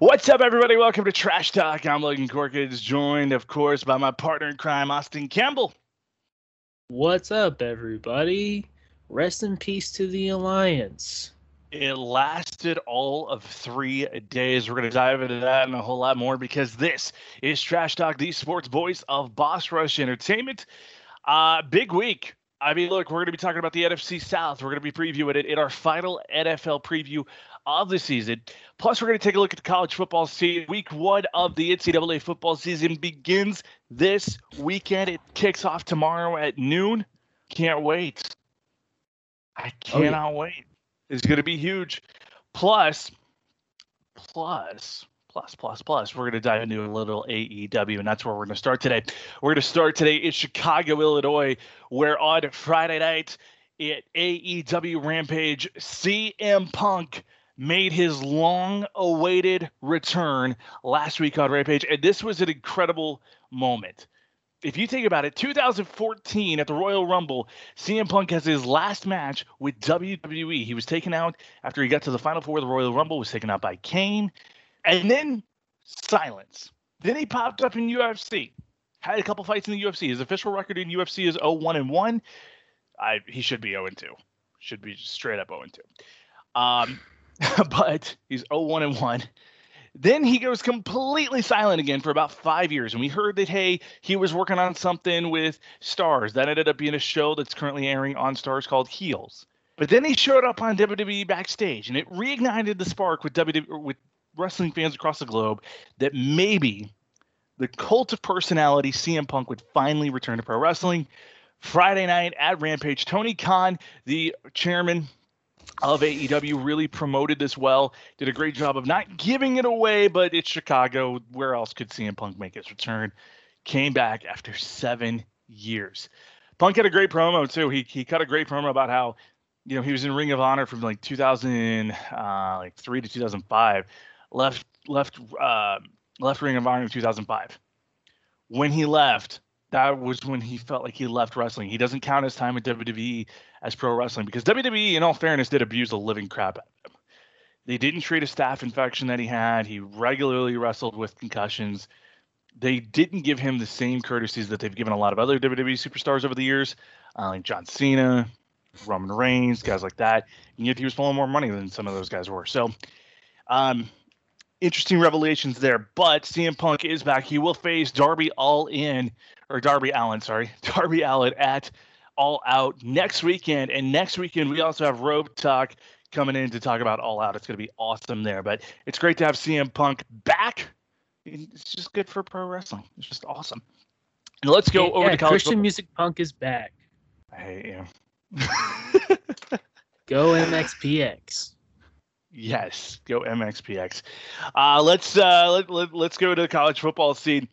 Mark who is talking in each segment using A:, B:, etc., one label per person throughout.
A: What's up, everybody? Welcome to Trash Talk. I'm Logan Corkins, joined, of course, by my partner in crime, Austin Campbell.
B: What's up, everybody? Rest in peace to the Alliance.
A: It lasted all of three days. We're going to dive into that and a whole lot more because this is Trash Talk, the sports voice of Boss Rush Entertainment. Uh, big week. I mean, look, we're going to be talking about the NFC South. We're going to be previewing it in our final NFL preview of the season. Plus, we're going to take a look at the college football season. Week one of the NCAA football season begins this weekend. It kicks off tomorrow at noon. Can't wait. I cannot oh, yeah. wait. It's going to be huge. Plus, plus, plus, plus, plus, we're going to dive into a little AEW, and that's where we're going to start today. We're going to start today in Chicago, Illinois, where on Friday night at AEW Rampage, CM Punk made his long awaited return last week on Rampage. And this was an incredible moment. If you think about it, 2014 at the Royal Rumble, CM Punk has his last match with WWE. He was taken out after he got to the final four of the Royal Rumble, was taken out by Kane, and then silence. Then he popped up in UFC. Had a couple fights in the UFC. His official record in UFC is 0-1 and 1. I he should be 0 and 2. Should be straight up 0 and 2. Um, but he's 0-1 and 1. Then he goes completely silent again for about five years. And we heard that, hey, he was working on something with Starz. That ended up being a show that's currently airing on Starz called Heels. But then he showed up on WWE backstage, and it reignited the spark with WWE, with wrestling fans across the globe that maybe the cult of personality CM Punk would finally return to pro wrestling. Friday night at Rampage, Tony Khan, the chairman of AEW really promoted this well. Did a great job of not giving it away, but it's Chicago. Where else could CM Punk make his return? Came back after seven years. Punk had a great promo too. He he cut a great promo about how you know he was in Ring of Honor from like 2000 uh, like three to 2005. Left left uh, left Ring of Honor in 2005. When he left, that was when he felt like he left wrestling. He doesn't count his time at WWE as pro wrestling because WWE, in all fairness, did abuse the living crap out of him. They didn't treat a staph infection that he had. He regularly wrestled with concussions. They didn't give him the same courtesies that they've given a lot of other WWE superstars over the years, uh, like John Cena, Roman Reigns, guys like that. And yet he was pulling more money than some of those guys were. So, um, interesting revelations there. But CM Punk is back. He will face Darby All In or Darby Allin, sorry, Darby Allin at All Out next weekend. And next weekend we also have Rope Talk coming in to talk about All Out. It's going to be awesome there. But it's great to have CM Punk back. It's just good for pro wrestling. It's just awesome. And let's go
B: yeah,
A: over
B: yeah,
A: to college
B: Christian
A: football.
B: Music Punk is back.
A: I hate you.
B: Go MXPX.
A: Yes, go MXPX. Uh, let's uh, let, let, let's go to the college football scene.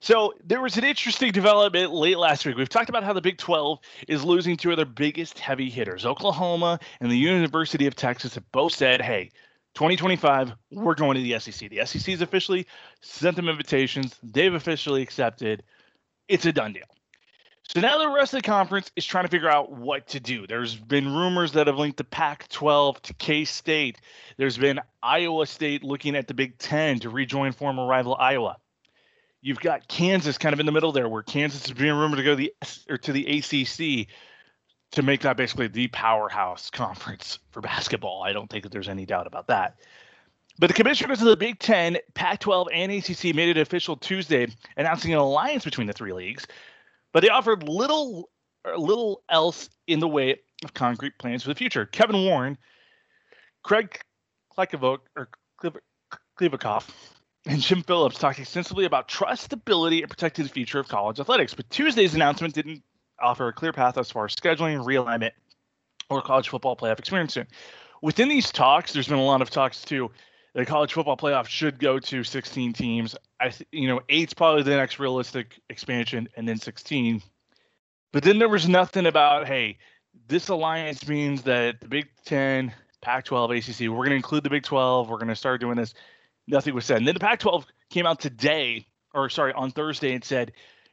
A: So there was an interesting development late last week. We've talked about how the Big 12 is losing two of their biggest heavy hitters. Oklahoma and the University of Texas have both said, hey, 2025, we're going to the SEC. The SEC has officially sent them invitations. They've officially accepted. It's a done deal. So now the rest of the conference is trying to figure out what to do. There's been rumors that have linked the Pac 12 to K State. There's been Iowa State looking at the Big 10 to rejoin former rival Iowa. You've got Kansas kind of in the middle there, where Kansas is being rumored to go to the or to the ACC to make that basically the powerhouse conference for basketball. I don't think that there's any doubt about that. But the commissioners of the Big Ten, Pac 12, and ACC made it official Tuesday, announcing an alliance between the three leagues. But they offered little, little else in the way of concrete plans for the future. Kevin Warren, Craig Klikovic, or Klivikoff, and Jim Phillips talked extensively about trust, stability, and protecting the future of college athletics. But Tuesday's announcement didn't offer a clear path as far as scheduling, realignment, or college football playoff experience. Within these talks, there's been a lot of talks too. The college football playoff should go to 16 teams. I, th- you know, eight's probably the next realistic expansion, and then 16. But then there was nothing about, hey, this alliance means that the Big Ten, Pac-12, ACC, we're going to include the Big 12. We're going to start doing this nothing was said. And then the Pac 12 came out today, or sorry, on Thursday and said,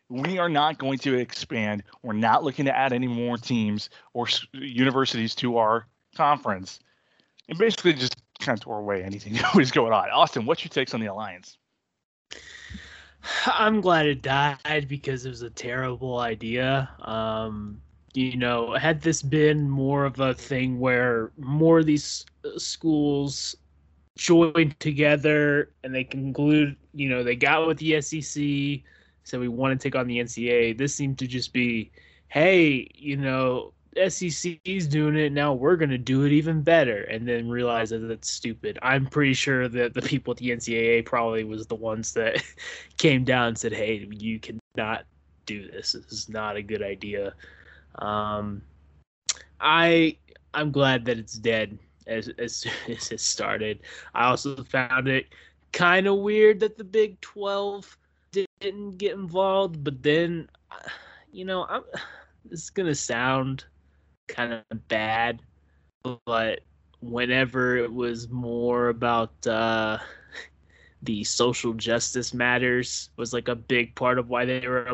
A: we are not going to expand. We're not looking to add any more teams or universities to our conference. And basically just kind of tore away anything that was going on. Austin, what's your takes on the alliance?
B: I'm glad it died because it was a terrible idea. Um, you know, had this been more of a thing where more of these uh, schools joined together and they conclude, you know, they got with the SEC, said we want to take on the NCAA. This seemed to just be, hey, you know, SEC's doing it now. We're gonna do it even better, and then realize that that's stupid. I'm pretty sure that the people at the NCAA probably was the ones that came down and said, "Hey, you cannot do this. This is not a good idea." Um, I I'm glad that it's dead as as soon as it started. I also found it kind of weird that the Big Twelve didn't get involved, but then, you know, I'm. This is gonna sound kind of bad, but whenever it was more about uh, the social justice matters was like a big part of why they were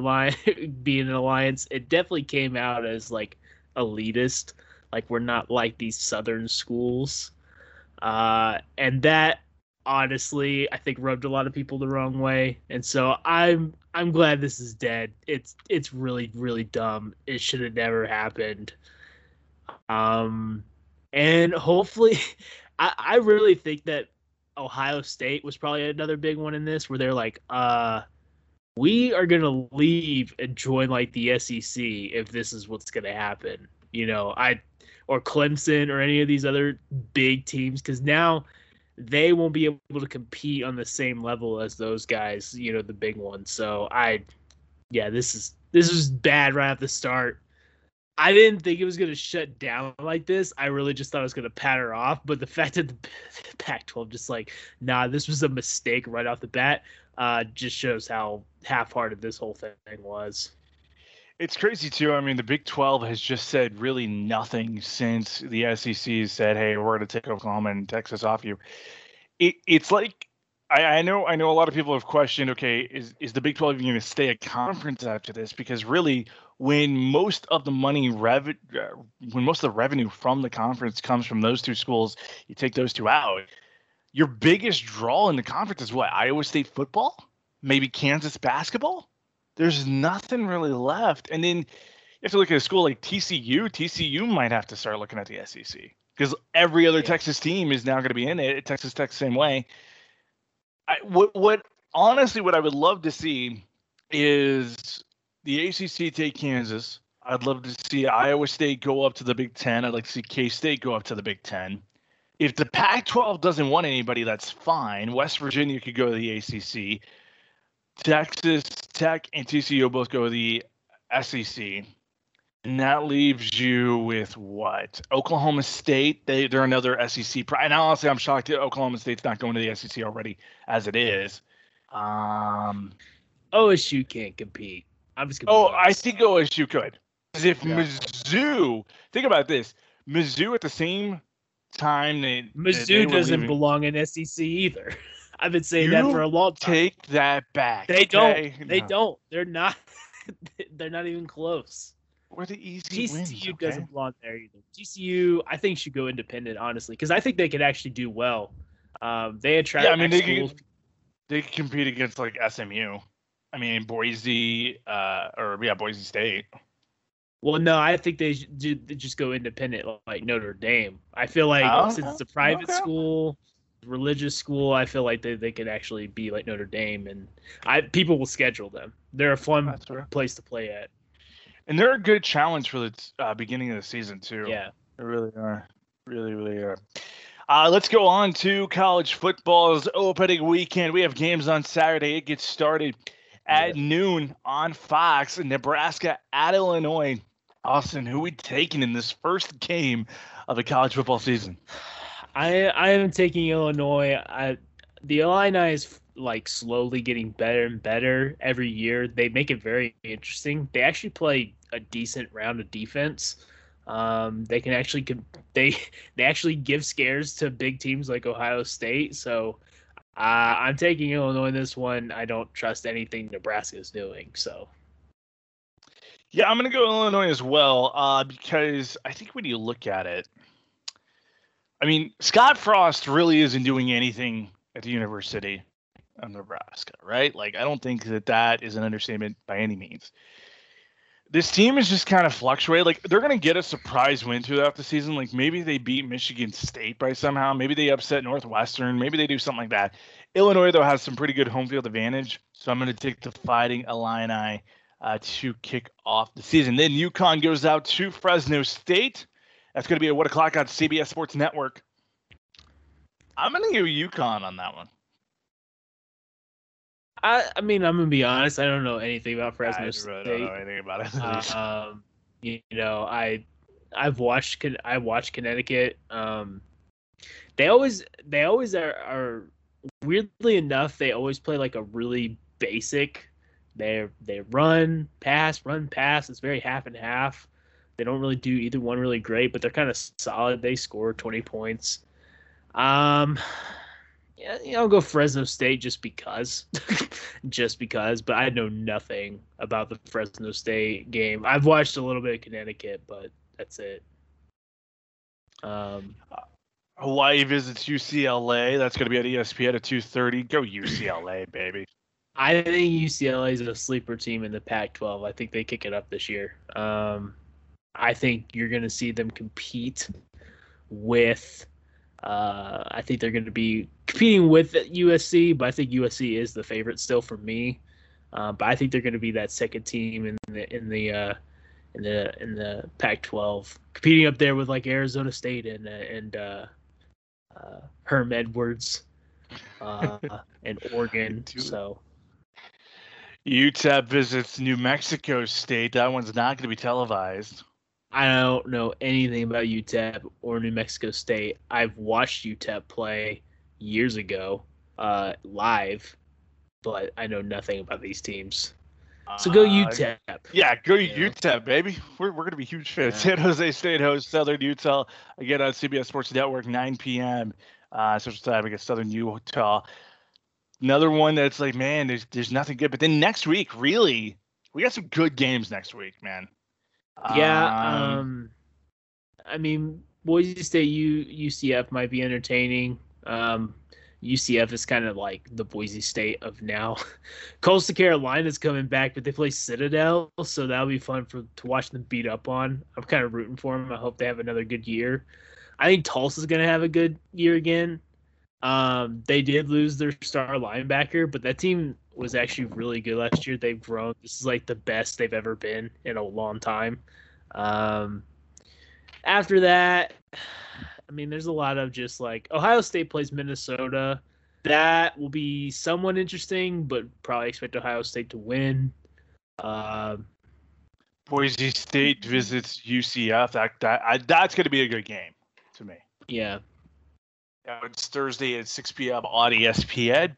B: being an alliance. It definitely came out as like elitist, like we're not like these southern schools, uh, and that honestly I think rubbed a lot of people the wrong way. And so I'm I'm glad this is dead. It's it's really really dumb. It should have never happened. Um, and hopefully, I, I really think that Ohio State was probably another big one in this, where they're like, uh, we are gonna leave and join like the SEC if this is what's gonna happen. You know, I or Clemson or any of these other big teams, because now they won't be able to compete on the same level as those guys. You know, the big ones. So I, yeah, this is this is bad right at the start. I didn't think it was going to shut down like this. I really just thought it was going to pat her off. But the fact that the Pac 12 just like, nah, this was a mistake right off the bat, uh, just shows how half hearted this whole thing was.
A: It's crazy too. I mean, the Big 12 has just said really nothing since the SEC said, "Hey, we're going to take Oklahoma and Texas off you." It, it's like I, I, know I know a lot of people have questioned, okay, is is the Big 12 even going to stay a conference after this? Because really, when most of the money rev- uh, when most of the revenue from the conference comes from those two schools, you take those two out. Your biggest draw in the conference is what? Iowa State football? Maybe Kansas basketball? There's nothing really left. And then you have to look at a school like TCU. TCU might have to start looking at the SEC because every other yeah. Texas team is now going to be in it. Texas Tech same way. I, what what honestly what I would love to see is the ACC take Kansas. I'd love to see Iowa State go up to the Big Ten. I'd like to see K State go up to the Big Ten. If the Pac 12 doesn't want anybody, that's fine. West Virginia could go to the ACC. Texas Tech and TCU both go to the SEC. And that leaves you with what? Oklahoma State. They they're another SEC. And honestly, I'm shocked that Oklahoma State's not going to the SEC already as it is. Um,
B: OSU can't compete.
A: I'm just. Oh, I think OSU could. Because if yeah. Mizzou, think about this, Mizzou at the same time they
B: Mizzou they doesn't leaving, belong in SEC either. I've been saying that for a long time.
A: Take that back.
B: They okay? don't. They no. don't. They're not. they're not even close.
A: The easy
B: TCU
A: wins,
B: okay? doesn't belong there either. TCU, I think, should go independent, honestly, because I think they could actually do well. Um, they attract.
A: Yeah, I mean, they can, they can compete against like SMU. I mean, Boise, uh, or yeah, Boise State.
B: Well, no, I think they, just go independent like Notre Dame. I feel like oh, since it's a private okay. school, religious school, I feel like they, they could actually be like Notre Dame, and I people will schedule them. They're a fun place to play at.
A: And they're a good challenge for the uh, beginning of the season too.
B: Yeah,
A: they really are. Really, really are. Uh, let's go on to college football's opening weekend. We have games on Saturday. It gets started at noon on Fox, Nebraska at Illinois. Austin, who we taking in this first game of the college football season?
B: I I am taking Illinois. I, the Illini is like slowly getting better and better every year. They make it very interesting. They actually play a decent round of defense. Um, they can actually they they actually give scares to big teams like Ohio State. So uh, I'm taking Illinois in this one. I don't trust anything Nebraska is doing. So.
A: Yeah, I'm going to go Illinois as well uh, because I think when you look at it, I mean, Scott Frost really isn't doing anything at the University of Nebraska, right? Like, I don't think that that is an understatement by any means. This team is just kind of fluctuating. Like, they're to get a surprise win throughout the season. Like, maybe they beat Michigan State by somehow. Maybe they upset Northwestern. Maybe they do something like that. Illinois, though, has some pretty good home field advantage. So I'm to take the Fighting Illini uh, to kick off the season. Then UConn goes out to Fresno State. That's to be at what o'clock on CBS Sports Network. I'm to go UConn on that one.
B: I, I mean, I'm gonna be honest. I don't know anything about Fresno State.
A: I really
B: State.
A: don't know anything about it.
B: Uh, um, you, you know, I I've watched I watched Connecticut. Um, they always they always are, are weirdly enough they always play like a really basic. They they run pass run pass. It's very half and half. They don't really do either one really great, but they're kind of solid. They score 20 points. Um, yeah, you know, I'll go Fresno State just because, just because. But I know nothing about the Fresno State game. I've watched a little bit of Connecticut, but that's it. Um,
A: Hawaii visits UCLA. That's going to be at ESPN at 2:30. Go UCLA, baby.
B: I think UCLA is a sleeper team in the Pac-12. I think they kick it up this year. Um, I think you're going to see them compete with. Uh, I think they're going to be competing with USC, but I think USC is the favorite still for me. Uh, but I think they're going to be that second team in the in the uh, in the in the Pac-12, competing up there with like Arizona State and uh, and uh, uh, Herm Edwards uh, and Oregon. So
A: UTEP visits New Mexico State. That one's not going to be televised.
B: I don't know anything about UTEP or New Mexico State. I've watched UTEP play years ago uh, live, but I know nothing about these teams. So go
A: Uh,
B: UTEP.
A: Yeah, go
B: Yeah.
A: UTEP, baby. We're, we're going to be huge fans.
B: Yeah.
A: San Jose State hosts Southern Utah again on CBS Sports Network, 9 p.m. Uh, Central Time against Southern Utah. Another one that's like, man, there's there's nothing good. But then next week, really, we got some good games next week, man.
B: Yeah.
A: Um,
B: Um, I mean, Boise State U UCF might be entertaining. Um, UCF is kind of like the Boise State of now. Coastal Carolina is coming back, but they play Citadel, so that'll be fun for to watch them beat up on. I'm kind of rooting for them. I hope they have another good year. I think Tulsa's gonna have a good year again. Um, they did lose their star linebacker, but that team was actually really good last year. They've grown. This is like the best they've ever been in a long time. Um, after that, I mean, there's a lot of just like Ohio State plays Minnesota. That will be somewhat interesting, but probably expect Ohio State to win. Um,
A: Boise State visits UCF. That that I, that's going to be a good game to me.
B: yeah,
A: Yeah, it's Thursday at 6 p.m. on ESPN.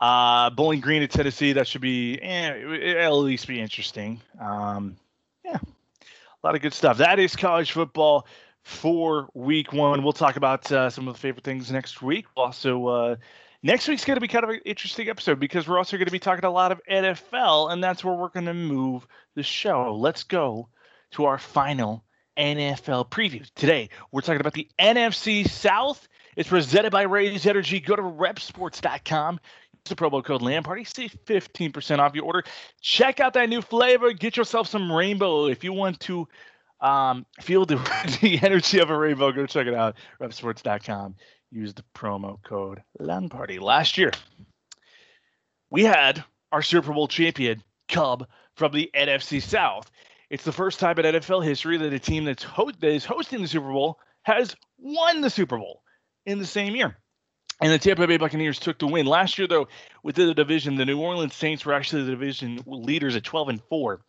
A: Uh, Bowling Green at Tennessee. That should be, eh, at least be interesting. Um, yeah, a lot of good stuff. That is college football for week one. We'll talk about uh, some of the favorite things next week. Also, uh, next week's going to be kind of an interesting episode because we're also going to be talking a lot of NFL, and that's where we're going to move the show. Let's go to our final NFL preview. Today, we're talking about the NFC South. It's presented by Raise Energy. Go to repsports.com. The promo code LAMPARTY. Save 15% off your order. Check out that new flavor. Get yourself some rainbow. If you want to um, feel the, the energy of a rainbow, go check it out. Repsports.com. Use the promo code LAMPARTY. Last year, we had our Super Bowl champion come from the NFC South. It's the first time in NFL history that a team that's ho- that is hosting the Super Bowl has won the Super Bowl in the same year. And the Tampa Bay Buccaneers took the win. Last year, though, within the division, the New Orleans Saints were actually the division leaders at 12 and 4.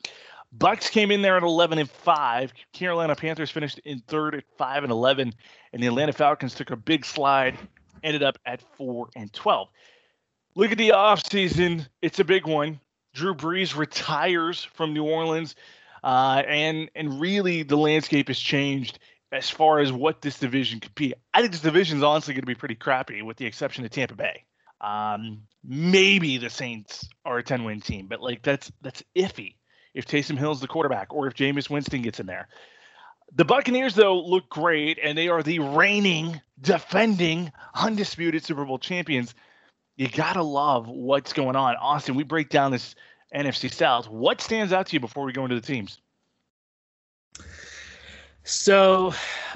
A: Bucs came in there at 11 and 5. Carolina Panthers finished in third at 5 and 11. And the Atlanta Falcons took a big slide, ended up at 4 and 12. Look at the offseason. It's a big one. Drew Brees retires from New Orleans. Uh, and and really the landscape has changed as far as what this division could be. I think this division is honestly going to be pretty crappy, with the exception of Tampa Bay. Um, maybe the Saints are a 10 win team, but like that's that's iffy if Taysom Hill's the quarterback or if Jameis Winston gets in there. The Buccaneers, though, look great, and they are the reigning, defending, undisputed Super Bowl champions. You gotta love what's going on, Austin. We break down this NFC South. What stands out to you before we go into the teams?
B: So,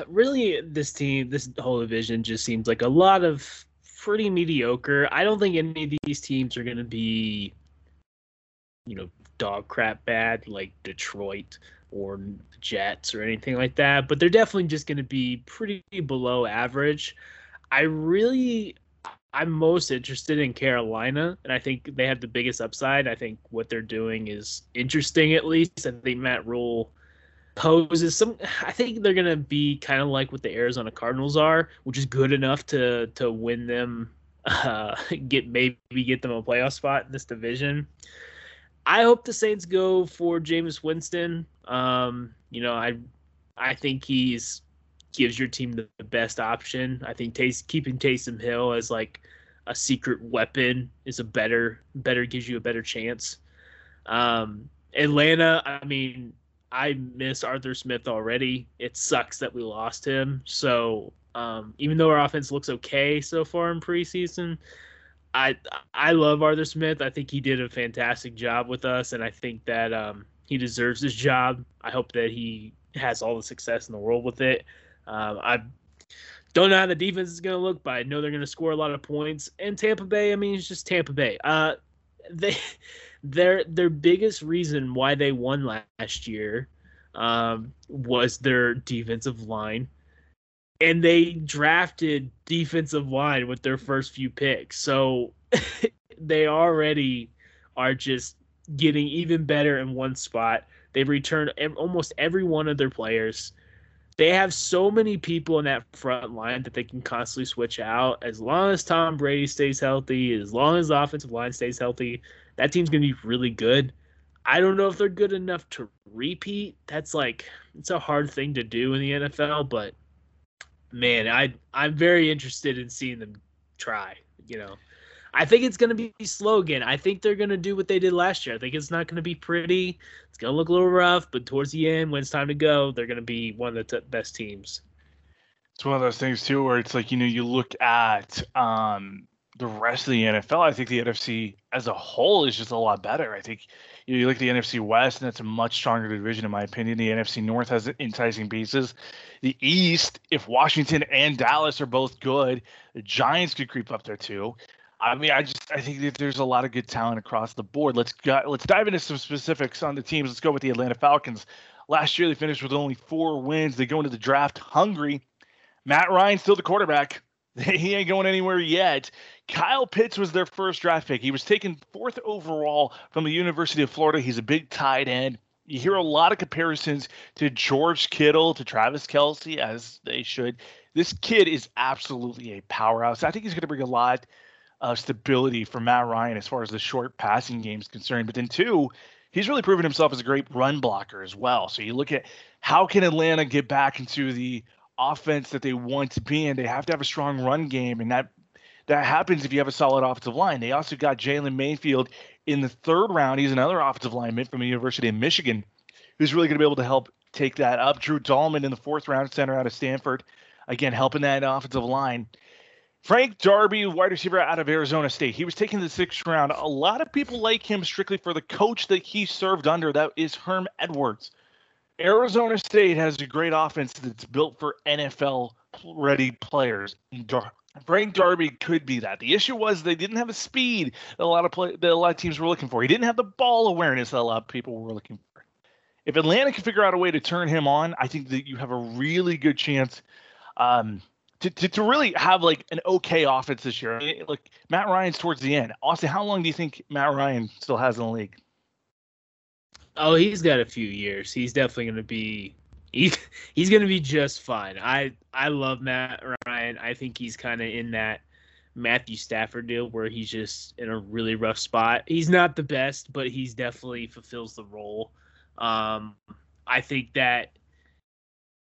B: really, this team, this whole division just seems like a lot of pretty mediocre. I don't think any of these teams are going to be, you know, dog crap bad like Detroit or Jets or anything like that, but they're definitely just going to be pretty below average. I really I'm most interested in Carolina, and I think they have the biggest upside. I think what they're doing is interesting, at least. I think Matt Rhule poses some. I think they're gonna be kind of like what the Arizona Cardinals are, which is good enough to to win them, uh, get maybe get them a playoff spot in this division. I hope the Saints go for Jameis Winston. Um, you know, I I think he's gives your team the, the best option. I think Taste, keeping Taysom Hill as like a secret weapon is a better better gives you a better chance. Um, Atlanta, I mean, I miss Arthur Smith already. It sucks that we lost him. So um, even though our offense looks okay so far in preseason, I I love Arthur Smith. I think he did a fantastic job with us, and I think that um, he deserves his job. I hope that he has all the success in the world with it. Um, I don't know how the defense is going to look, but I know they're going to score a lot of points. And Tampa Bay, I mean, it's just Tampa Bay. Uh, they their their biggest reason why they won last year um, was their defensive line, and they drafted defensive line with their first few picks. So they already are just getting even better in one spot. They've returned almost every one of their players they have so many people in that front line that they can constantly switch out. As long as Tom Brady stays healthy, as long as the offensive line stays healthy, that team's going to be really good. I don't know if they're good enough to repeat. That's like it's a hard thing to do in the NFL, but man, I I'm very interested in seeing them try, you know. I think it's going to be slow again. I think they're going to do what they did last year. I think it's not going to be pretty. It's going to look a little rough, but towards the end, when it's time to go, they're going to be one of the t- best teams.
A: It's one of those things too, where it's like you know you look at um, the rest of the NFL. I think the NFC as a whole is just a lot better. I think you, know, you look at the NFC West, and it's a much stronger division in my opinion. The NFC North has enticing pieces. The East, if Washington and Dallas are both good, the Giants could creep up there too. I mean, I just I think that there's a lot of good talent across the board. Let's go, let's dive into some specifics on the teams. Let's go with the Atlanta Falcons. Last year they finished with only four wins. They go into the draft hungry. Matt Ryan still the quarterback. He ain't going anywhere yet. Kyle Pitts was their first draft pick. He was taken fourth overall from the University of Florida. He's a big tight end. You hear a lot of comparisons to George Kittle, to Travis Kelce, as they should. This kid is absolutely a powerhouse. I think he's going to bring a lot of stability for Matt Ryan as far as the short passing game is concerned. But then two, he's really proven himself as a great run blocker as well. So you look at how can Atlanta get back into the offense that they want to be in? They have to have a strong run game, and that that happens if you have a solid offensive line. They also got Jalen Mayfield in the third round. He's another offensive lineman from the University of Michigan, who's really going to be able to help take that up. Drew Dalman in the fourth round, center out of Stanford, again helping that offensive line. Frank Darby, wide receiver out of Arizona State. He was taken the sixth round. A lot of people like him strictly for the coach that he served under. That is Herm Edwards. Arizona State has a great offense that's built for NFL ready players. Frank Darby could be that. The issue was they didn't have a speed that a lot of play, that a lot of teams were looking for. He didn't have the ball awareness that a lot of people were looking for. If Atlanta can figure out a way to turn him on, I think that you have a really good chance um, to, to, to really have like an okay offense this year. like Matt Ryan's towards the end. Austin, how long do you think Matt Ryan still has in the league?
B: Oh, he's got a few years. He's definitely going to be he's he's going to be just fine. I I love Matt Ryan. I think he's kind of in that Matthew Stafford deal where he's just in a really rough spot. He's not the best, but he's definitely fulfills the role. Um, I think that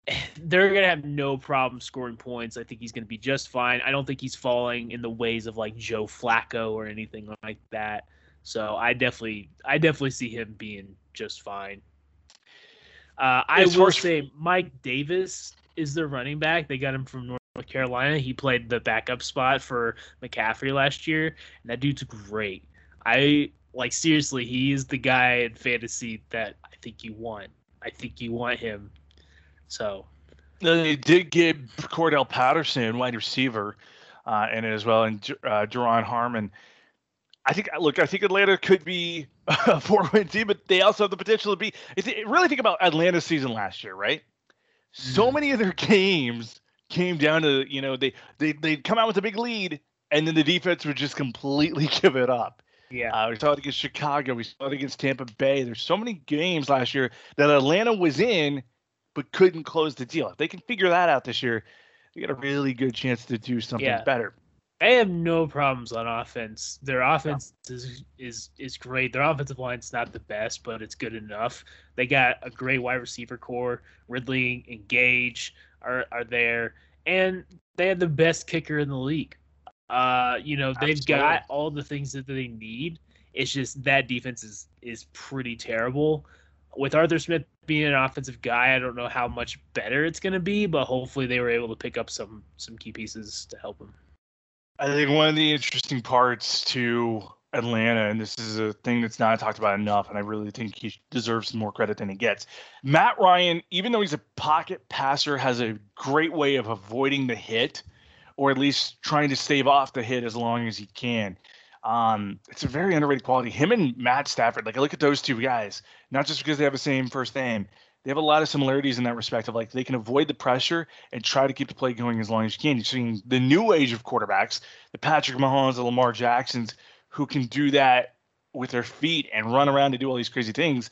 B: they're going to have no problem scoring points. I think he's going to be just fine. I don't think he's falling in the ways of like Joe Flacco or anything like that. So I definitely, I definitely see him being just fine. Uh, I will say Mike Davis is their running back. They got him from North Carolina. He played the backup spot for McCaffrey last year, and that dude's great. I like seriously, he is the guy in fantasy that I think you want. I think you want him. So
A: they did get Cordell Patterson, wide receiver, uh, in it as well, and uh, Duron Harmon. I think look, I think Atlanta could be a four-win team, but they also have the potential to be. Really think about Atlanta's season last year, right? So mm. many of their games came down to you know they they they'd come out with a big lead, and then the defense would just completely give it up.
B: Yeah, uh,
A: we saw it against Chicago. We saw it against Tampa Bay. There's so many games last year that Atlanta was in, but couldn't close the deal. If they can figure that out this year, they got a really good chance to do something yeah. better.
B: They have no problems on offense. Their offense is is is great. Their offensive line's not the best, but it's good enough. They got a great wide receiver corps. Ridley and Gage are are there, and they have the best kicker in the league. Uh, you know, they've Absolutely. got all the things that they need. It's just that defense is is pretty terrible. With Arthur Smith being an offensive guy, I don't know how much better it's going to be, but hopefully they were able to pick up some some key pieces to help him.
A: I think one of the interesting parts to Atlanta, and this is a thing that's not talked about enough, and I really think he deserves more credit than he gets. Matt Ryan, even though he's a pocket passer, has a great way of avoiding the hit or at least trying to stave off the hit as long as he can. Um, it's a very underrated quality. Him and Matt Stafford, like I look at those two guys, not just because they have the same first name, they have a lot of similarities in that respect of like they can avoid the pressure and try to keep the play going as long as you can. You're seeing the new age of quarterbacks, the Patrick Mahomes, the Lamar Jacksons, who can do that with their feet and run around to do all these crazy things.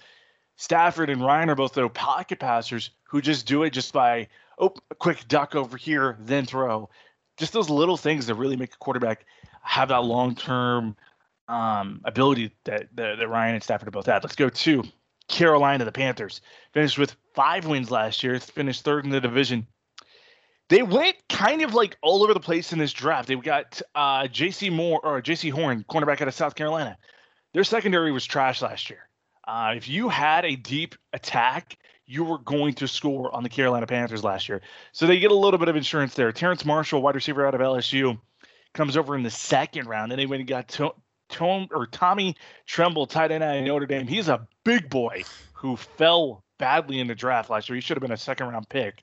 A: Stafford and Ryan are both though pocket passers who just do it just by oh a quick duck over here, then throw just those little things that really make a quarterback have that long term um, ability that, that, that Ryan and Stafford are both had. Let's go to Carolina, the Panthers. Finished with five wins last year, finished third in the division. They went kind of like all over the place in this draft. They got uh, Jaycee Moore or Jaycee Horn, cornerback out of South Carolina. Their secondary was trash last year. Uh, if you had a deep attack you were going to score on the Carolina Panthers last year. So they get a little bit of insurance there. Terrace Marshall, wide receiver out of LSU, comes over in the second round. And then when you got to- Tom or Tommy Tremble, tight end out of Notre Dame, he's a big boy who fell badly in the draft last year. He should have been a second round pick.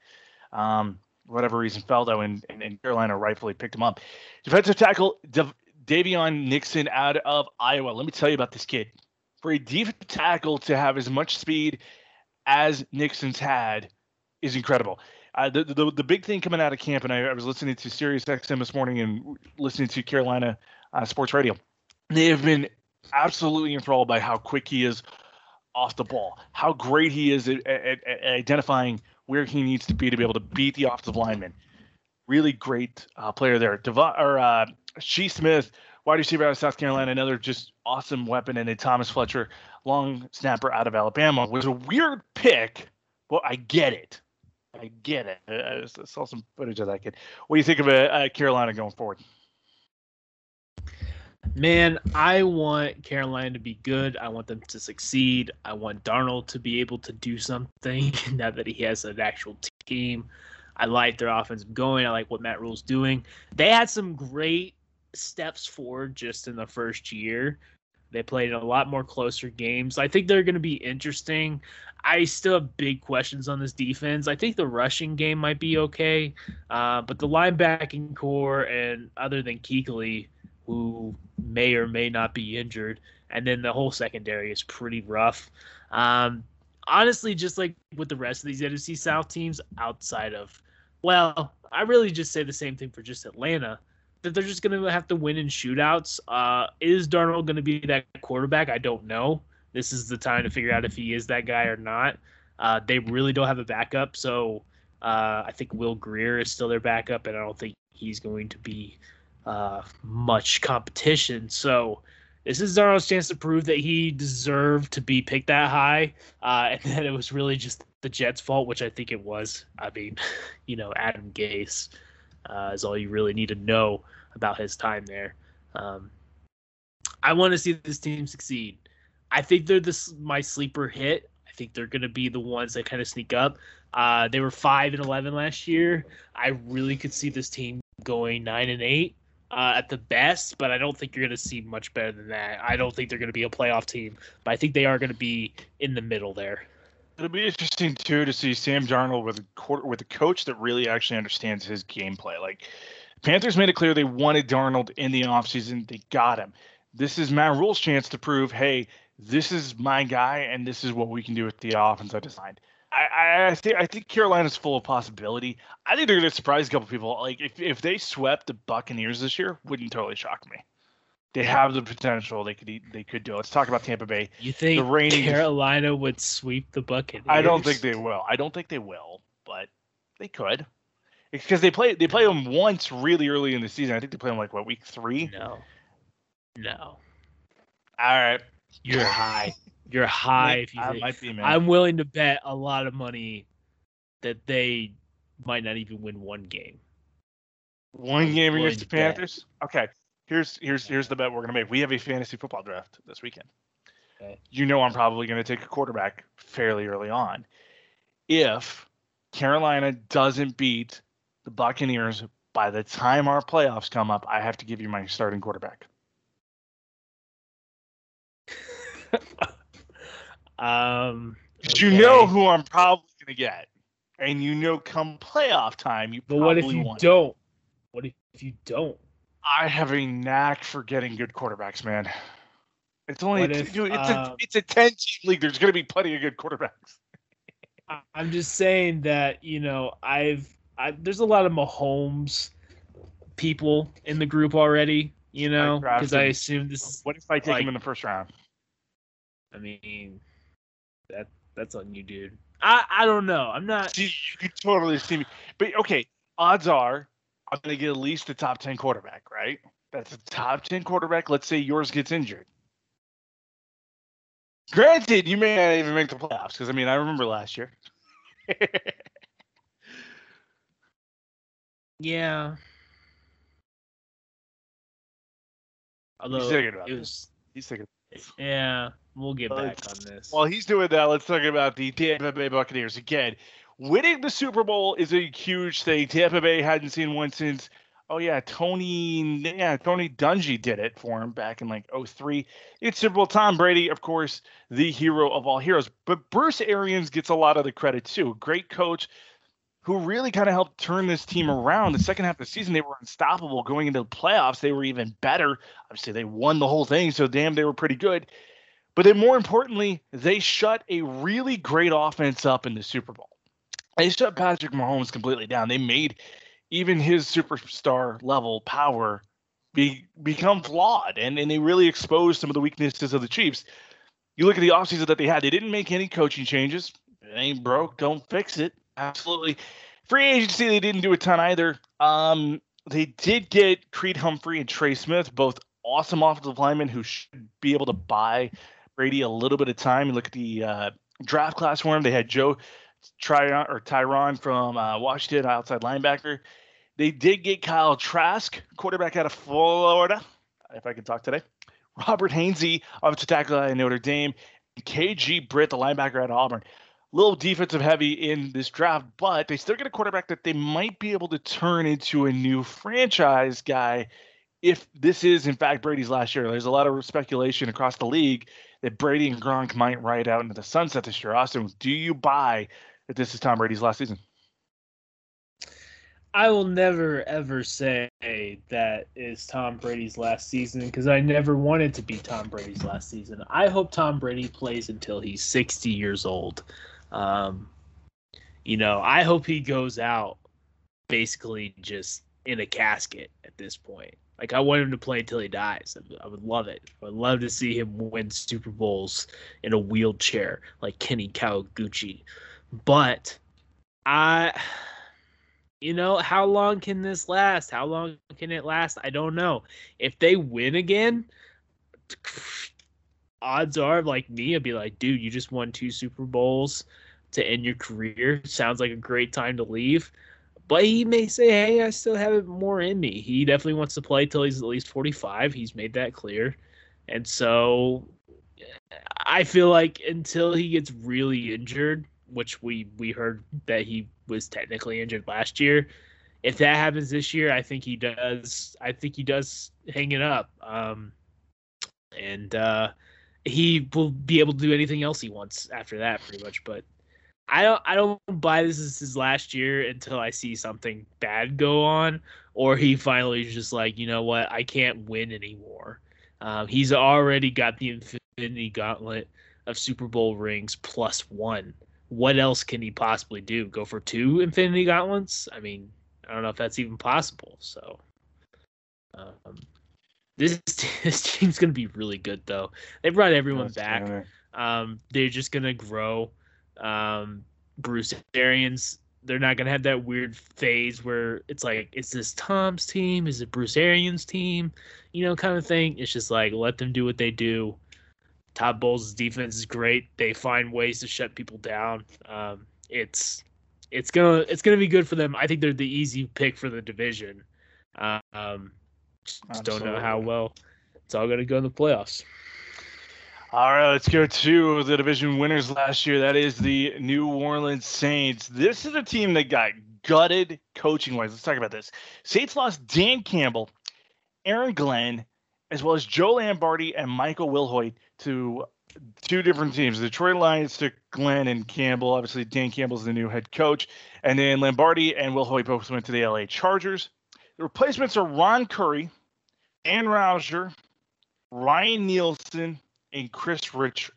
A: Um, whatever reason, fell though, and, and, and, Carolina rightfully picked him up. Defensive tackle Dav- Daviyon Nixon out of Iowa. Let me tell you about this kid. For a defensive tackle to have as much speed as Nixon's had is incredible. Uh, the, the the big thing coming out of camp, and I, I was listening to Sirius XM this morning and listening to Carolina uh, Sports Radio. They have been absolutely enthralled by how quick he is off the ball, how great he is at, at, at identifying where he needs to be to be able to beat the offensive lineman. Really great uh, player there. Dev- or uh, Shi Smith, wide receiver out of South Carolina, another just awesome weapon, and then Thomas Fletcher, long snapper out of Alabama, was a weird pick. Well, I get it. I get it. I, saw some footage of that kid. What do you think of uh, Carolina going forward?
B: Man, I want Carolina to be good. I want them to succeed. I want Darnold to be able to do something now that he has an actual team. I like their offense going. I like what Matt Rhule's doing. They had some great steps forward just in the first year. They played a lot more closer games. I think they're going to be interesting. I still have big questions on this defense. I think the rushing game might be okay, uh, but the linebacking corps and other than Kuechly, who may or may not be injured, and then the whole secondary is pretty rough. Um, honestly, just like with the rest of these NFC South teams, outside of, well, I really just say the same thing for just Atlanta that they're just going to have to win in shootouts. Uh, is Darnold going to be that quarterback? I don't know. This is the time to figure out if he is that guy or not. Uh, they really don't have a backup, so uh, I think Will Grier is still their backup, and I don't think he's going to be uh, much competition. So this is Darnold's chance to prove that he deserved to be picked that high, uh, and that it was really just the Jets' fault, which I think it was. I mean, you know, Adam Gase uh, is all you really need to know about his time there. Um, I want to see this team succeed. I think they're this my sleeper hit. I think they're going to be the ones that kind of sneak up. Uh, they were five and eleven last year. I really could see this team going nine and eight uh, at the best, but I don't think you're going to see much better than that. I don't think they're going to be a playoff team, but I think they are going to be in the middle there.
A: It'll be interesting too to see Sam Darnold with a with a coach that really actually understands his gameplay. Like Panthers made it clear they wanted Darnold in the offseason. They got him. This is Matt Rhule's chance to prove, hey, this is my guy, and this is what we can do with the offense I designed. I, I think I think Carolina's full of possibility. I think they're going to surprise a couple people. Like if if they swept the Buccaneers this year, wouldn't totally shock me. They have the potential. They could they could do. It. Let's talk about Tampa Bay.
B: You think the reigning, Carolina would sweep the Buccaneers?
A: I don't think they will. I don't think they will, but they could. Because they play they play them once really early in the season. I think they play them like what week three.
B: No, no.
A: All right,
B: you're high. You're high. if you think. Might be, man. I'm willing to bet a lot of money that they might not even win one game.
A: One game against the Panthers. Bet. Okay, here's here's here's the bet we're gonna make. We have a fantasy football draft this weekend. Okay. You know I'm probably gonna take a quarterback fairly early on. If Carolina doesn't beat the Buccaneers by the time our playoffs come up, I have to give you my starting quarterback.
B: um,
A: okay. you know who I'm probably gonna get, and you know come playoff time, you. But what
B: if you don't? What if you don't?
A: I have a knack for getting good quarterbacks, man. It's only if, dude, it's a it's a ten team league. There's gonna be plenty of good quarterbacks.
B: I'm just saying that you know I've I, there's a lot of Mahomes people in the group already. You know, because I, I assume this. Is,
A: what if I take like, him in the first round?
B: I mean, that that's on you, dude. I I don't know. I'm not.
A: See, you could totally see me, but okay. Odds are I'm going to get at least the top ten quarterback, right? That's a top ten quarterback. Let's say yours gets injured. Granted, you may not even make the playoffs because I mean I remember last year.
B: yeah. Although he's thinking about it was, He's thinking. Yeah, we'll get back on this.
A: While he's doing that, let's talk about the Tampa Bay Buccaneers again. Winning the Super Bowl is a huge thing. Tampa Bay hadn't seen one since. Oh yeah, Tony. Yeah, Tony Dungy did it for him back in like 03. It's Super Bowl. Tom Brady, of course, the hero of all heroes. But Bruce Arians gets a lot of the credit too. Great coach, who really kind of helped turn this team around. The second half of the season, they were unstoppable. Going into the playoffs, they were even better. Obviously, they won the whole thing, so damn, they were pretty good. But then, more importantly, they shut a really great offense up in the Super Bowl. They shut Patrick Mahomes completely down. They made even his superstar level power be become flawed, and, and they really exposed some of the weaknesses of the Chiefs. You look at the offseason that they had, they didn't make any coaching changes. It ain't broke, don't fix it absolutely. Free agency, they didn't do a ton either. Um, they did get Creed Humphrey and Trey Smith, both awesome offensive linemen who should be able to buy Brady a little bit of time. You look at the uh, draft class for him. They had Joe Tryon or Tyron from uh, Washington, outside linebacker. They did get Kyle Trask, quarterback out of Florida, if I can talk today. Robert Hainsey, offensive tackle at Notre Dame. KG Britt, the linebacker out of Auburn little defensive heavy in this draft, but they still get a quarterback that they might be able to turn into a new franchise guy if this is in fact Brady's last year. There's a lot of speculation across the league that Brady and Gronk might ride out into the sunset this year. Austin, do you buy that this is Tom Brady's last season?
B: I will never ever say that is Tom Brady's last season because I never wanted to be Tom Brady's last season. I hope Tom Brady plays until he's 60 years old. Um, you know, I hope he goes out basically just in a casket at this point. Like I want him to play until he dies. I would love it. I would love to see him win Super Bowls in a wheelchair like Kenny Kawaguchi. But I you know, how long can this last? How long can it last? I don't know. If they win again, odds are like me i'd be like dude you just won two super bowls to end your career sounds like a great time to leave but he may say hey i still have it more in me he definitely wants to play till he's at least 45 he's made that clear and so I feel like until he gets really injured, which we we heard that he was technically injured last year. If that happens this year, I think he does. I think he does hang it up, um, and uh, he will be able to do anything else he wants after that, pretty much. But I don't I don't buy this as his last year until I see something bad go on, or he finally is just like, you know what, I can't win anymore. Um, he's already got the Infinity Gauntlet of Super Bowl rings plus one what else can he possibly do? Go for two Infinity Gauntlets? I mean, I don't know if that's even possible. So, um, this this team's gonna be really good though. They brought everyone back. Um, they're just gonna grow. Um, Bruce Arians. They're not gonna have that weird phase where it's like, is this Tom's team? Is it Bruce Arians' team? You know, kind of thing. It's just like let them do what they do. Todd Bowles' defense is great. They find ways to shut people down. Um, it's it's gonna it's gonna be good for them. I think they're the easy pick for the division. Um, just don't know how well it's all gonna go in the playoffs.
A: All right, let's go to the division winners last year. That is the New Orleans Saints. This is a team that got gutted coaching wise. Let's talk about this. Saints lost Dan Campbell, Aaron Glenn, as well as Joe Lombardi and Michael Wilhoite to two different teams. The Detroit Lions took Glenn and Campbell. Obviously, Dan Campbell's the new head coach. And then Lombardi and Wilhoite both went to the LA Chargers. The replacements are Ron Curry, Dan Roushar, Ryan Nielsen, and Kris Richard.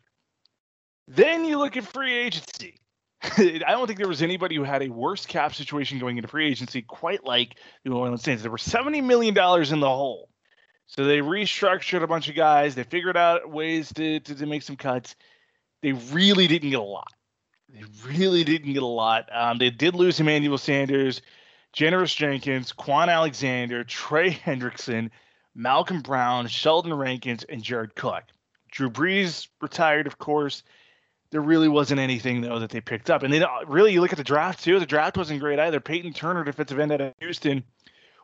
A: Then you look at free agency. I don't think there was anybody who had a worse cap situation going into free agency quite like the New Orleans Saints. There were $70 million in the hole. So they restructured a bunch of guys. They figured out ways to, to, to make some cuts. They really didn't get a lot. They really didn't get a lot. Um, they did lose Emmanuel Sanders, Janoris Jenkins, Kwon Alexander, Trey Hendrickson, Malcolm Brown, Sheldon Rankins, and Jared Cook. Drew Brees retired, of course. There really wasn't anything though that they picked up, and then really you look at the draft too. The draft wasn't great either. Payton Turner, defensive end out of Houston,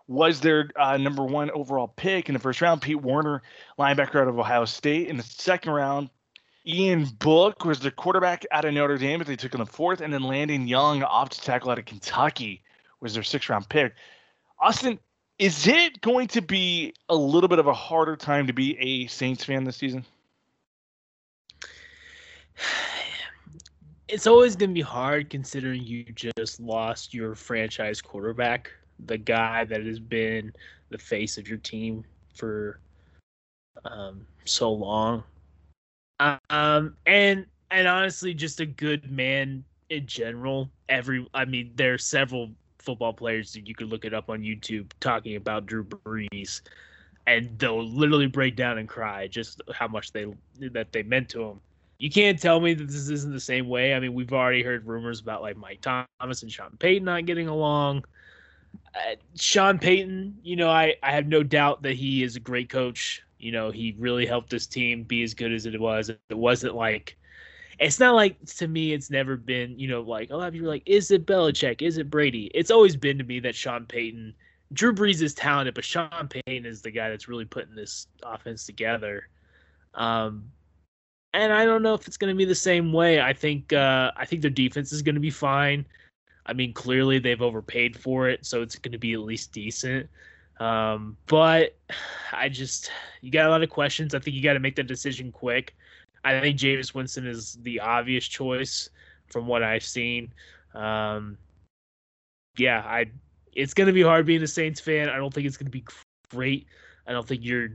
A: was their uh, number one overall pick in the first round. Pete Werner, linebacker out of Ohio State. In the second round, Ian Book was the quarterback out of Notre Dame, but they took in the fourth. And then Landon Young, off to tackle out of Kentucky, was their sixth round pick. Austin, is it going to be a little bit of a harder time to be a Saints fan this season?
B: It's always going to be hard considering you just lost your franchise quarterback the guy that has been the face of your team for um, so long. Um, and and honestly, just a good man in general. Every, I mean, there are several football players that you could look it up on YouTube talking about Drew Brees, and they'll literally break down and cry just how much they that they meant to him. You can't tell me that this isn't the same way. I mean, we've already heard rumors about like Mike Thomas and Sean Payton not getting along uh, Sean Payton, you know, I, I have no doubt that he is a great coach. You know, he really helped this team be as good as it was. It wasn't like, it's not like to me, it's never been, you know, like a lot of people are like, is it Belichick? Is it Brady? It's always been to me that Sean Payton, Drew Brees is talented, but Sean Payton is the guy that's really putting this offense together. Um, and I don't know if it's going to be the same way. I think uh, I think their defense is going to be fine. I mean, clearly they've overpaid for it, so it's going to be at least decent. Um, but I just, you got a lot of questions. I think you got to make that decision quick. I think Jameis Winston is the obvious choice from what I've seen. Um, yeah, I. It's going to be hard being a Saints fan. I don't think it's going to be great. I don't think you're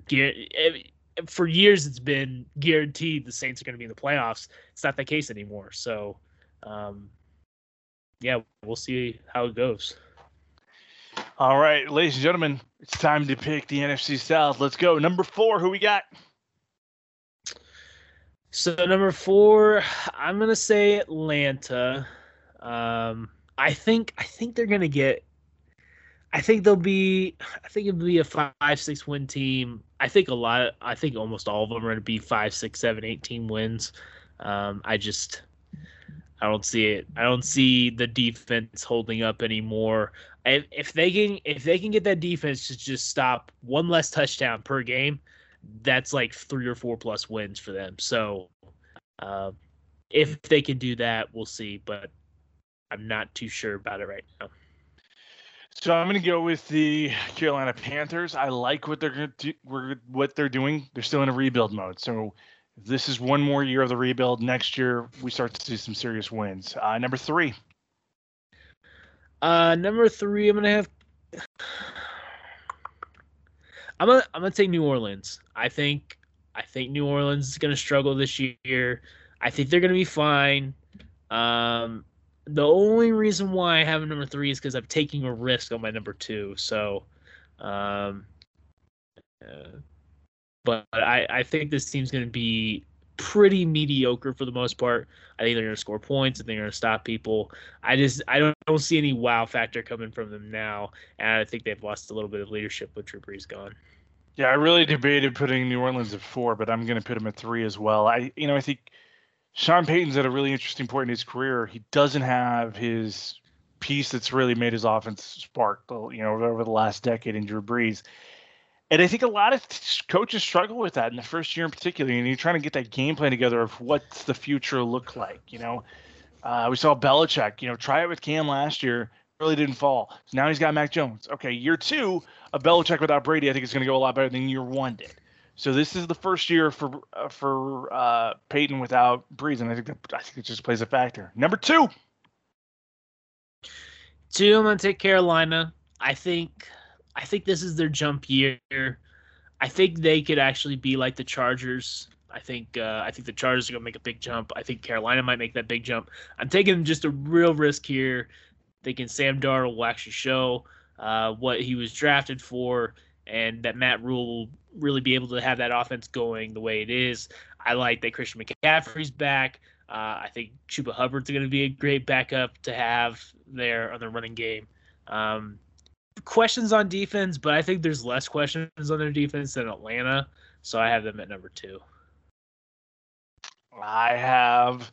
B: for years it's been guaranteed the Saints are going to be in the playoffs. It's not the case anymore. So, um, yeah, we'll see how it goes.
A: All right, ladies and gentlemen, it's time to pick the NFC South. Let's go. Number four, who we got?
B: So number four, I'm gonna say Atlanta. Um, I think I think they're gonna get. I think they'll be. I think it'll be a five six win team. I think a lot. I think almost all of them are gonna be five six seven eight team wins. Um, I just I don't see it. I don't see the defense holding up anymore. If, if they can if they can get that defense to just stop one less touchdown per game, that's like three or four plus wins for them. So uh, if they can do that, we'll see. But I'm not too sure about it right now.
A: So I'm going to go with the Carolina Panthers. I like what they're going to do, what they're doing. They're still in a rebuild mode. So this is one more year of the rebuild. Next year we start to see some serious wins. Uh, number three.
B: Uh, number three, I'm gonna have. I'm gonna I'm gonna take New Orleans. I think I think New Orleans is gonna struggle this year. I think they're gonna be fine. Um, the only reason why I have a number three is because I'm taking a risk on my number two. So, um, uh, but I, I think this team's to be pretty mediocre for the most part. I think they're going to score points. I think they're going to stop people. I just I don't, I don't see any wow factor coming from them now, and I think they've lost a little bit of leadership with Drew Brees gone.
A: Yeah, I really debated putting New Orleans at four, but I'm going to put them at three as well. I you know I think Sean Payton's at a really interesting point in his career. He doesn't have his piece that's really made his offense spark, you know, over the last decade in Drew Brees. And I think a lot of coaches struggle with that in the first year in particular. And you're trying to get that game plan together of what's the future look like. You know, uh, we saw Belichick, you know, try it with Cam last year, really didn't fall. So now he's got Mac Jones. Okay, year two of Belichick without Brady, I think it's going to go a lot better than year one did. So this is the first year for uh, for uh, Payton without Brees, and I think that, I think it just plays a factor. Number two.
B: Two, I'm gonna take Carolina. I think I think this is their jump year. I think they could actually be like the Chargers. I think uh, I think the Chargers are gonna make a big jump. I think Carolina might make that big jump. I'm taking just a real risk here, thinking Sam Darnold will actually show uh, what he was drafted for and that Matt Rhule will really be able to have that offense going the way it is. I like that Christian McCaffrey's back. Uh, I think Chuba Hubbard's going to be a great backup to have there on the running game. Um, questions on defense, but I think there's less questions on their defense than Atlanta, so I have them at number two.
A: I have,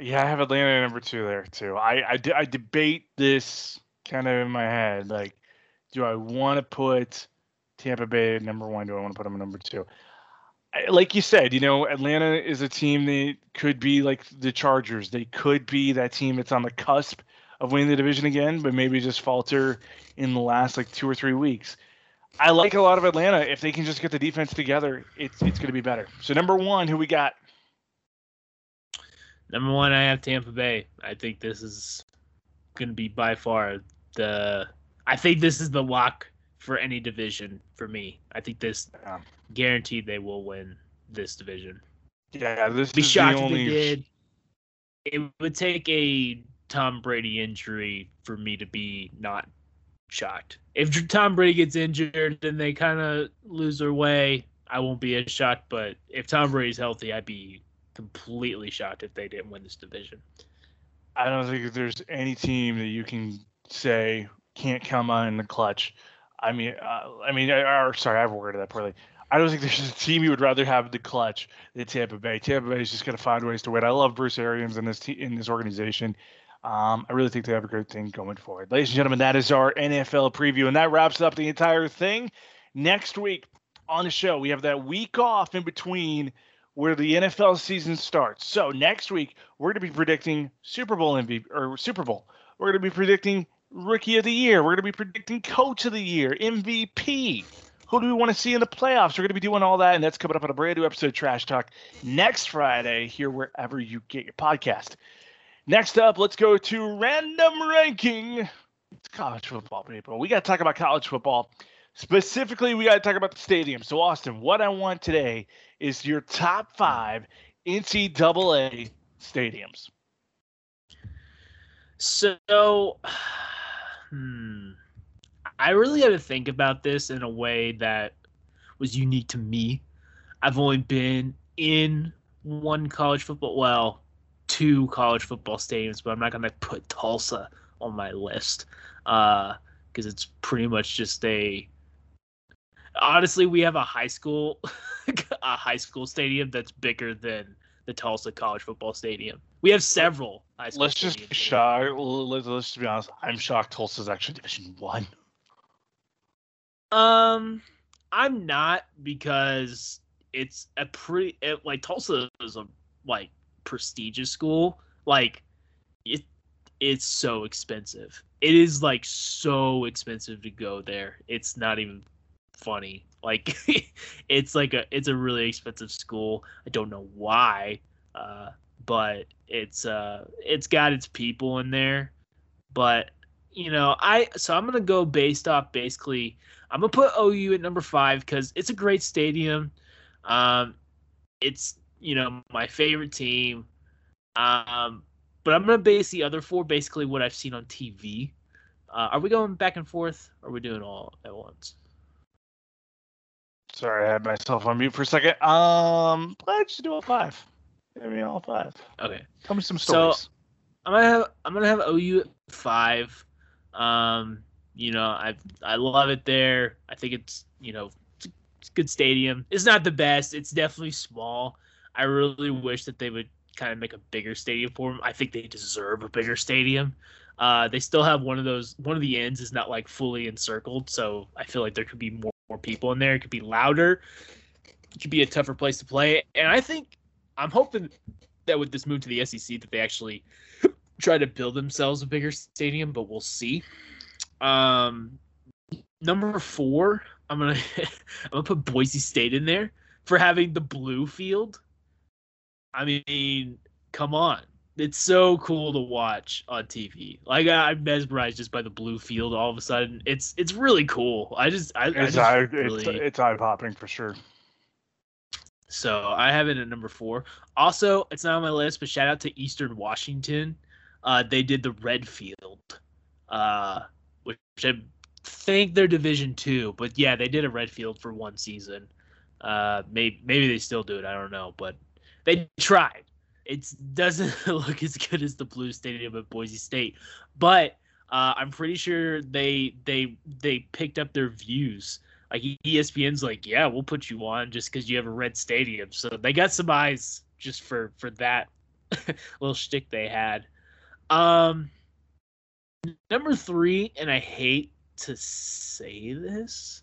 A: yeah, I have Atlanta at number two there too. I I, I debate this kind of in my head, like do I want to put Tampa Bay number one? Do I want to put them number two? Like you said, you know, Atlanta is a team that could be like the Chargers. They could be that team that's on the cusp of winning the division again, but maybe just falter in the last like two or three weeks. I like a lot of Atlanta. If they can just get the defense together, it's it's going to be better. So number one, who we got?
B: Number one, I have Tampa Bay. I think this is going to be by far the I think this is the lock for any division for me. I think this yeah. guaranteed they will win this division.
A: Yeah, this be is shocked the only... if they did.
B: It would take a Tom Brady injury for me to be not shocked. If Tom Brady gets injured and they kind of lose their way, I won't be as shocked. But if Tom Brady's healthy, I'd be completely shocked if they didn't win this division.
A: I don't think there's any team that you can say can't come on in the clutch. I mean, uh, I mean, or sorry, I've worded that poorly. I don't think there's a team you would rather have the clutch than Tampa Bay. Tampa Bay is just going to find ways to win. I love Bruce Arians in this te- in this organization. Um, I really think they have a great thing going forward. Ladies and gentlemen, that is our NFL preview, and that wraps up the entire thing. Next week on the show, we have that week off in between where the NFL season starts. So next week, we're going to be predicting Super Bowl MVP or Super Bowl. We're going to be predicting Rookie of the Year. We're going to be predicting Coach of the Year, MVP. Who do we want to see in the playoffs? We're going to be doing all that, and that's coming up on a brand new episode of Trash Talk next Friday, here wherever you get your podcast. Next up, let's go to random ranking. It's college football, people. We got to talk about college football. Specifically, we got to talk about the stadium. So, Austin, what I want today is your top five NCAA stadiums.
B: So, hmm. I really had to think about this in a way that was unique to me. I've only been in one college football, well, two college football stadiums, but I'm not going to put Tulsa on my list because uh, it's pretty much just a. Honestly, we have a high school, a high school stadium that's bigger than the Tulsa College Football Stadium. We have several. High school.
A: Let's just be shocked. Let's, let's just be honest. I'm shocked Tulsa's actually Division One.
B: Um, I'm not because it's a pretty it, like Tulsa is a like prestigious school. Like it it's so expensive. It is like so expensive to go there. It's not even funny. Like it's like a it's a really expensive school. I don't know why, uh, but it's uh it's got its people in there. But you know, I so I'm gonna go based off basically. I'm gonna put OU at number five because it's a great stadium. Um, it's you know my favorite team. Um, but I'm gonna base the other four basically what I've seen on TV. Uh, are we going back and forth? Or are we doing all at once?
A: Sorry, I had myself on mute for a second. Um, let's do all five. Give me all five.
B: Okay.
A: Tell me some stories.
B: So I'm gonna have I'm gonna have OU at five. Um, you know, I I love it there. I think it's you know it's a, it's a good stadium. It's not the best. It's definitely small. I really wish that they would kind of make a bigger stadium for them. I think they deserve a bigger stadium. Uh, they still have one of those. One of the ends is not like fully encircled, so I feel like there could be more more people in there. It could be louder. It could be a tougher place to play. And I think I'm hoping that with this move to the SEC that they actually try to build themselves a bigger stadium, but we'll see. Um, number four, I'm gonna I'm gonna put Boise State in there for having the blue field. I mean, come on. It's so cool to watch on TV. Like I, am mesmerized just by the blue field. All of a sudden, it's it's really cool. I just I,
A: it's
B: I just
A: eye,
B: really...
A: it's, it's eye popping for sure.
B: So I have it at number four. Also, it's not on my list, but shout out to Eastern Washington. Uh, they did the red field, uh, which I think they're Division Two, but yeah, they did a red field for one season. Uh, maybe maybe they still do it. I don't know, but they tried. It doesn't look as good as the Blue Stadium at Boise State, but uh, I'm pretty sure they they they picked up their views. Like ESPN's like, yeah, we'll put you on just because you have a red stadium. So they got some eyes just for for that little shtick they had. Um, number three, and I hate to say this.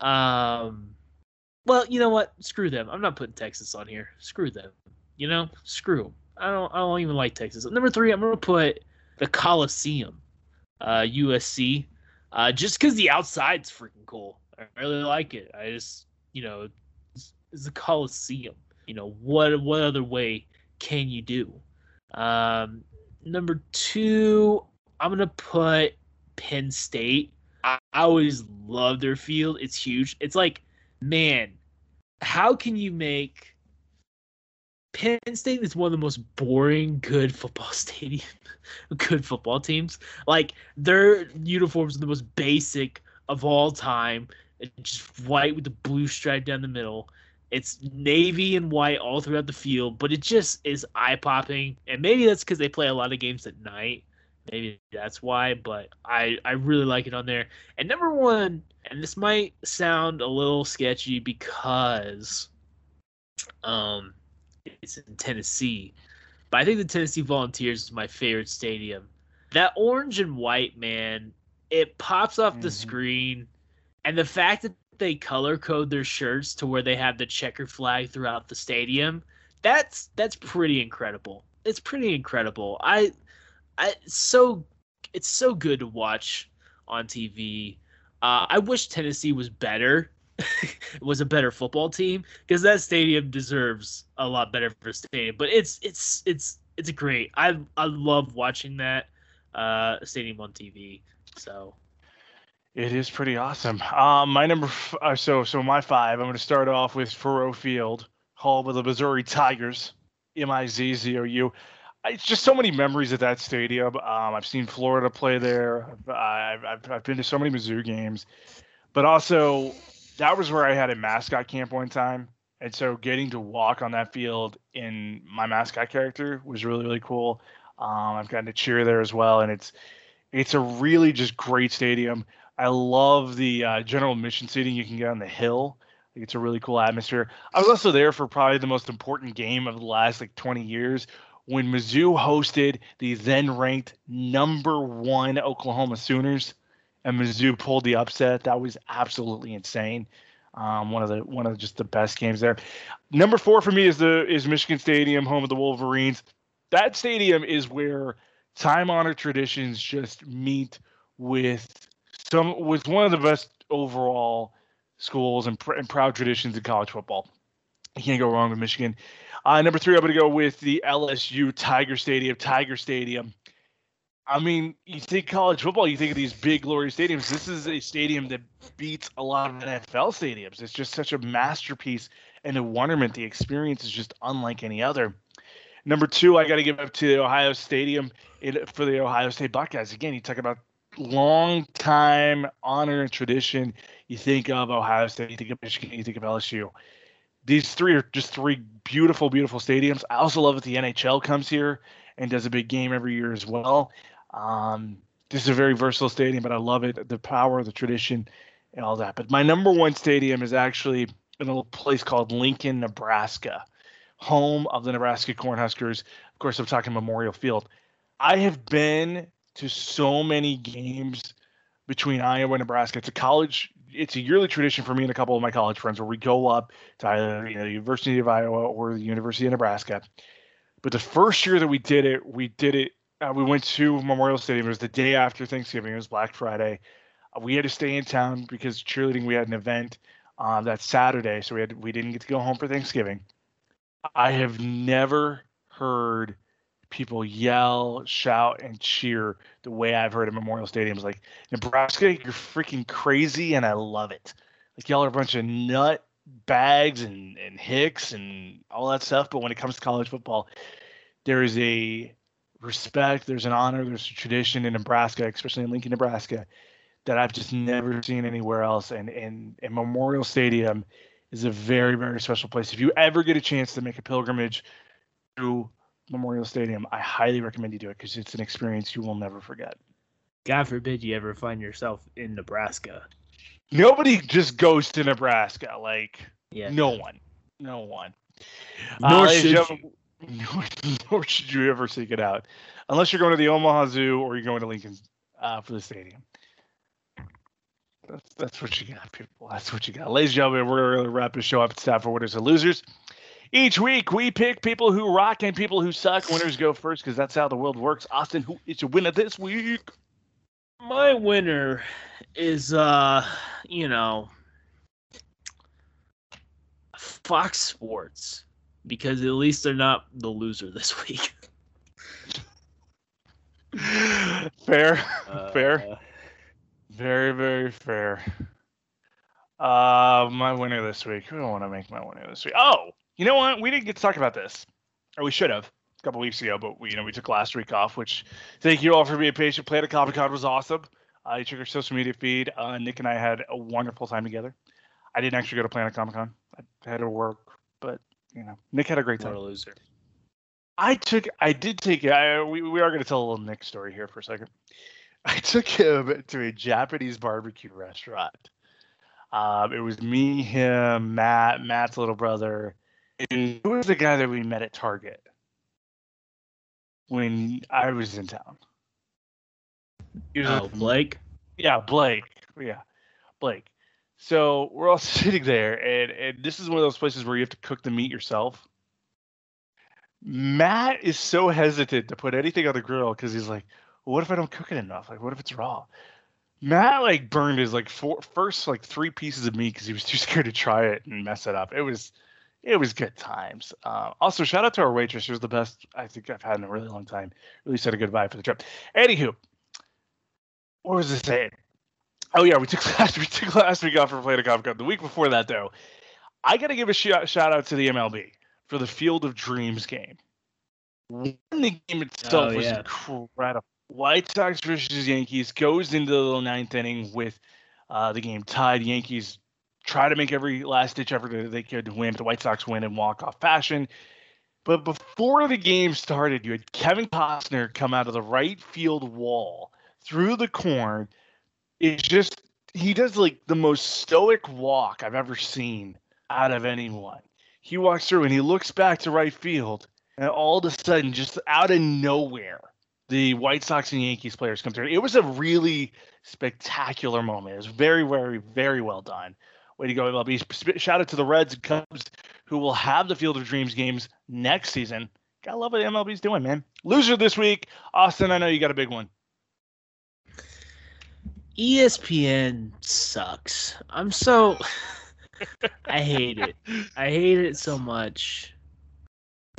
B: Um, well, you know what? Screw them. I'm not putting Texas on here. Screw them. You know, screw. I don't. I don't even like Texas. Number three, I'm gonna put the Coliseum, uh, USC, uh, just because the outside's freaking cool. I really like it. I just, you know, it's, it's the Coliseum. You know, what what other way can you do? Um, number two, I'm gonna put Penn State. I, I always love their field. It's huge. It's like, man, how can you make Penn State is one of the most boring good football stadium, good football teams. Like their uniforms are the most basic of all time. It's just white with the blue stripe down the middle. It's navy and white all throughout the field, but it just is eye popping. And maybe that's because they play a lot of games at night. Maybe that's why, but I, I really like it on there. And number one, and this might sound a little sketchy because um it's in Tennessee, but I think the Tennessee Volunteers is my favorite stadium. That orange and white, man, it pops off mm-hmm. the screen, and the fact that they color code their shirts to where they have the checker flag throughout the stadium that's that's pretty incredible. It's pretty incredible. I i so it's so good to watch on tv uh, i wish tennessee was better was a better football team because that stadium deserves a lot better for a stadium but it's it's it's it's great i i love watching that uh stadium on tv so
A: it is pretty awesome. Um, my number, f- uh, so so my five. I'm going to start off with Faurot Field, home of the Missouri Tigers, M I Z Z O U. It's just so many memories at that stadium. Um, I've seen Florida play there. I've, I've, I've been to so many Mizzou games, but also that was where I had a mascot camp one time, and so getting to walk on that field in my mascot character was really really cool. Um, I've gotten to cheer there as well, and it's it's a really just great stadium. I love the uh, general admission seating you can get on the hill. it's a really cool atmosphere. I was also there for probably the most important game of the last like 20 years when Mizzou hosted the then ranked number one Oklahoma Sooners and Mizzou pulled the upset. That was absolutely insane. Um, one of the one of just the best games there. Number four for me is the is Michigan Stadium, home of the Wolverines. That stadium is where time honored traditions just meet with some with one of the best overall schools and, pr- and proud traditions in college football. You can't go wrong with Michigan. Uh, number three, I'm going to go with the LSU Tiger Stadium. Tiger Stadium. I mean, you think college football, you think of these big, glorious stadiums. This is a stadium that beats a lot of NFL stadiums. It's just such a masterpiece and a wonderment. The experience is just unlike any other. Number two, I got to give up to the Ohio Stadium for the Ohio State Buckeyes. Again, you talk about long time honor and tradition. You think of Ohio State, you think of Michigan, you think of LSU. These three are just three beautiful, beautiful stadiums. I also love that the NHL comes here and does a big game every year as well. Um, this is a very versatile stadium, but I love it. The power, the tradition, and all that. But my number one stadium is actually in a little place called Lincoln, Nebraska, home of the Nebraska Cornhuskers. Of course, I'm talking Memorial Field. I have been to so many games between Iowa and Nebraska. It's a college, it's a yearly tradition for me and a couple of my college friends where we go up to either you know, the University of Iowa or the University of Nebraska. But the first year that we did it, we did it uh, we went to Memorial Stadium. It was the day after Thanksgiving. It was Black Friday. Uh, we had to stay in town because cheerleading. We had an event uh, that Saturday, so we had we didn't get to go home for Thanksgiving. I have never heard people yell, shout, and cheer the way I've heard at Memorial Stadium. It's like Nebraska, you're freaking crazy, and I love it. Like y'all are a bunch of nut bags and and hicks and all that stuff. But when it comes to college football, there is a respect, there's an honor, there's a tradition in Nebraska, especially in Lincoln, Nebraska, that I've just never seen anywhere else. And and, and Memorial Stadium is a very very special place. If you ever get a chance to make a pilgrimage to Memorial Stadium, I highly recommend you do it because it's an experience you will never forget.
B: God forbid you ever find yourself in Nebraska.
A: Nobody just goes to Nebraska. Like
B: yeah.
A: no one, no one.
B: Nor uh, should you.
A: Nor, nor should you ever seek it out, unless you're going to the Omaha Zoo or you're going to Lincoln uh, for the stadium. That's that's what you got, people. That's what you got, ladies and gentlemen. We're going to wrap the show up. It's time for winners and losers. Each week we pick people who rock and people who suck. Winners go first because that's how the world works. Austin, who is your winner this week?
B: My winner is, uh, you know, Fox Sports because at least they're not the loser this week.
A: fair, uh, fair, very, very fair. Uh, my winner this week. Who do I want to make my winner this week? Oh, you know what? We didn't get to talk about this, or we should have a couple weeks ago, but we, you know, we took last week off. Which, thank you all for being patient. Planet Comic Con was awesome. Uh, you took our social media feed. Uh, Nick and I had a wonderful time together. I didn't actually go to Planet Comic Con. I had to work, but you know, Nick had a great time.
B: What a loser.
A: I took, I did take, I, we, we are going to tell a little Nick story here for a second. I took him to a Japanese barbecue restaurant. Um, it was me, him, Matt, Matt's little brother, and who was the guy that we met at Target when I was in town?
B: Was oh, Blake.
A: Yeah, Blake. Yeah, Blake. So we're all sitting there, and and this is one of those places where you have to cook the meat yourself. Matt is so hesitant to put anything on the grill because he's like, well, "What if I don't cook it enough? Like, what if it's raw?" Matt like burned his like four, first like three pieces of meat because he was too scared to try it and mess it up. It was it was good times. Uh, also, shout out to our waitress. She was the best I think I've had in a really long time. Really set a good vibe for the trip. Anywho, what was I saying? Oh yeah, we took last we took last week off for Planet Comic Con. The week before that, though, I got to give a sh- shout out to the MLB for the Field of Dreams game. The game itself oh, was yeah. incredible. White Sox versus Yankees goes into the ninth inning with uh, the game tied. Yankees try to make every last ditch effort they could to win. The White Sox win in walk off fashion. But before the game started, you had Kevin Costner come out of the right field wall through the corn it's just he does like the most stoic walk I've ever seen out of anyone. He walks through and he looks back to right field, and all of a sudden, just out of nowhere, the White Sox and Yankees players come through. It was a really spectacular moment. It was very, very, very well done. Way to go, MLB. Shout out to the Reds and Cubs who will have the Field of Dreams games next season. Gotta love what MLB's doing, man. Loser this week. Austin, I know you got a big one.
B: ESPN sucks. I'm so I hate it. I hate it so much.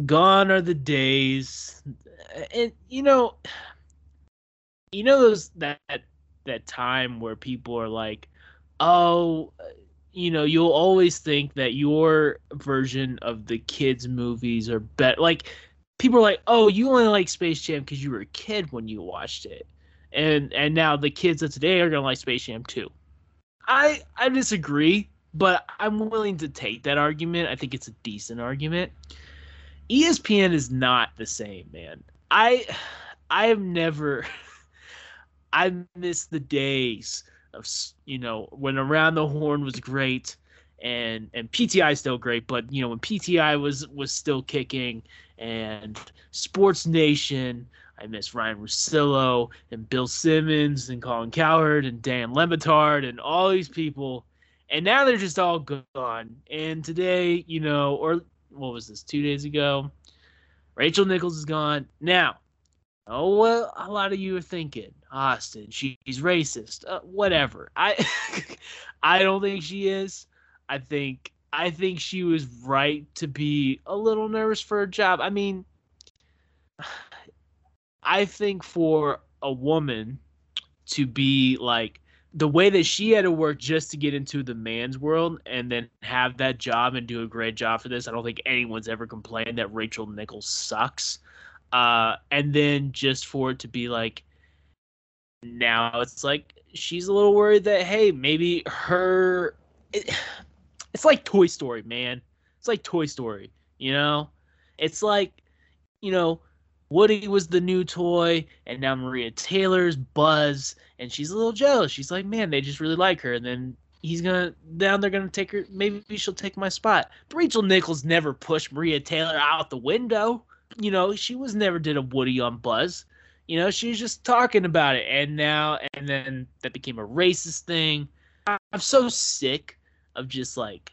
B: Gone are the days. And you know you know those that that time where people are like, "Oh, you know, you'll always think that your version of the kids' movies are better." Like people are like, "Oh, you only like Space Jam because you were a kid when you watched it," and and now the kids of today are gonna like Space Jam too. I I disagree, but I'm willing to take that argument. I think it's a decent argument. ESPN is not the same, man. I I have never I miss the days of you know when Around the Horn was great and and PTI is still great, but you know when PTI was was still kicking and Sports Nation, I miss Ryan Russillo and Bill Simmons and Colin Cowherd and Dan Le Batard and all these people, and now they're just all gone. And today, you know, or what was this? Two days ago, Rachel Nichols is gone. Now, oh well, a lot of you are thinking Austin, she's racist. Uh, whatever. I I don't think she is. I think I think she was right to be a little nervous for her job. I mean, I think for a woman to be like the way that she had to work just to get into the man's world and then have that job and do a great job for this, I don't think anyone's ever complained that Rachel Nichols sucks. Uh, and then just for it to be like, now it's like she's a little worried that hey, maybe her. It, it's like Toy Story, man. It's like Toy Story, you know? It's like, you know, Woody was the new toy, and now Maria Taylor's Buzz, and she's a little jealous. She's like, man, they just really like her. And then he's gonna, now they're gonna take her, maybe she'll take my spot. But Rachel Nichols never pushed Maria Taylor out the window. You know, she was never did a Woody on Buzz. You know, she was just talking about it. And now, and then that became a racist thing. I'm so sick of just like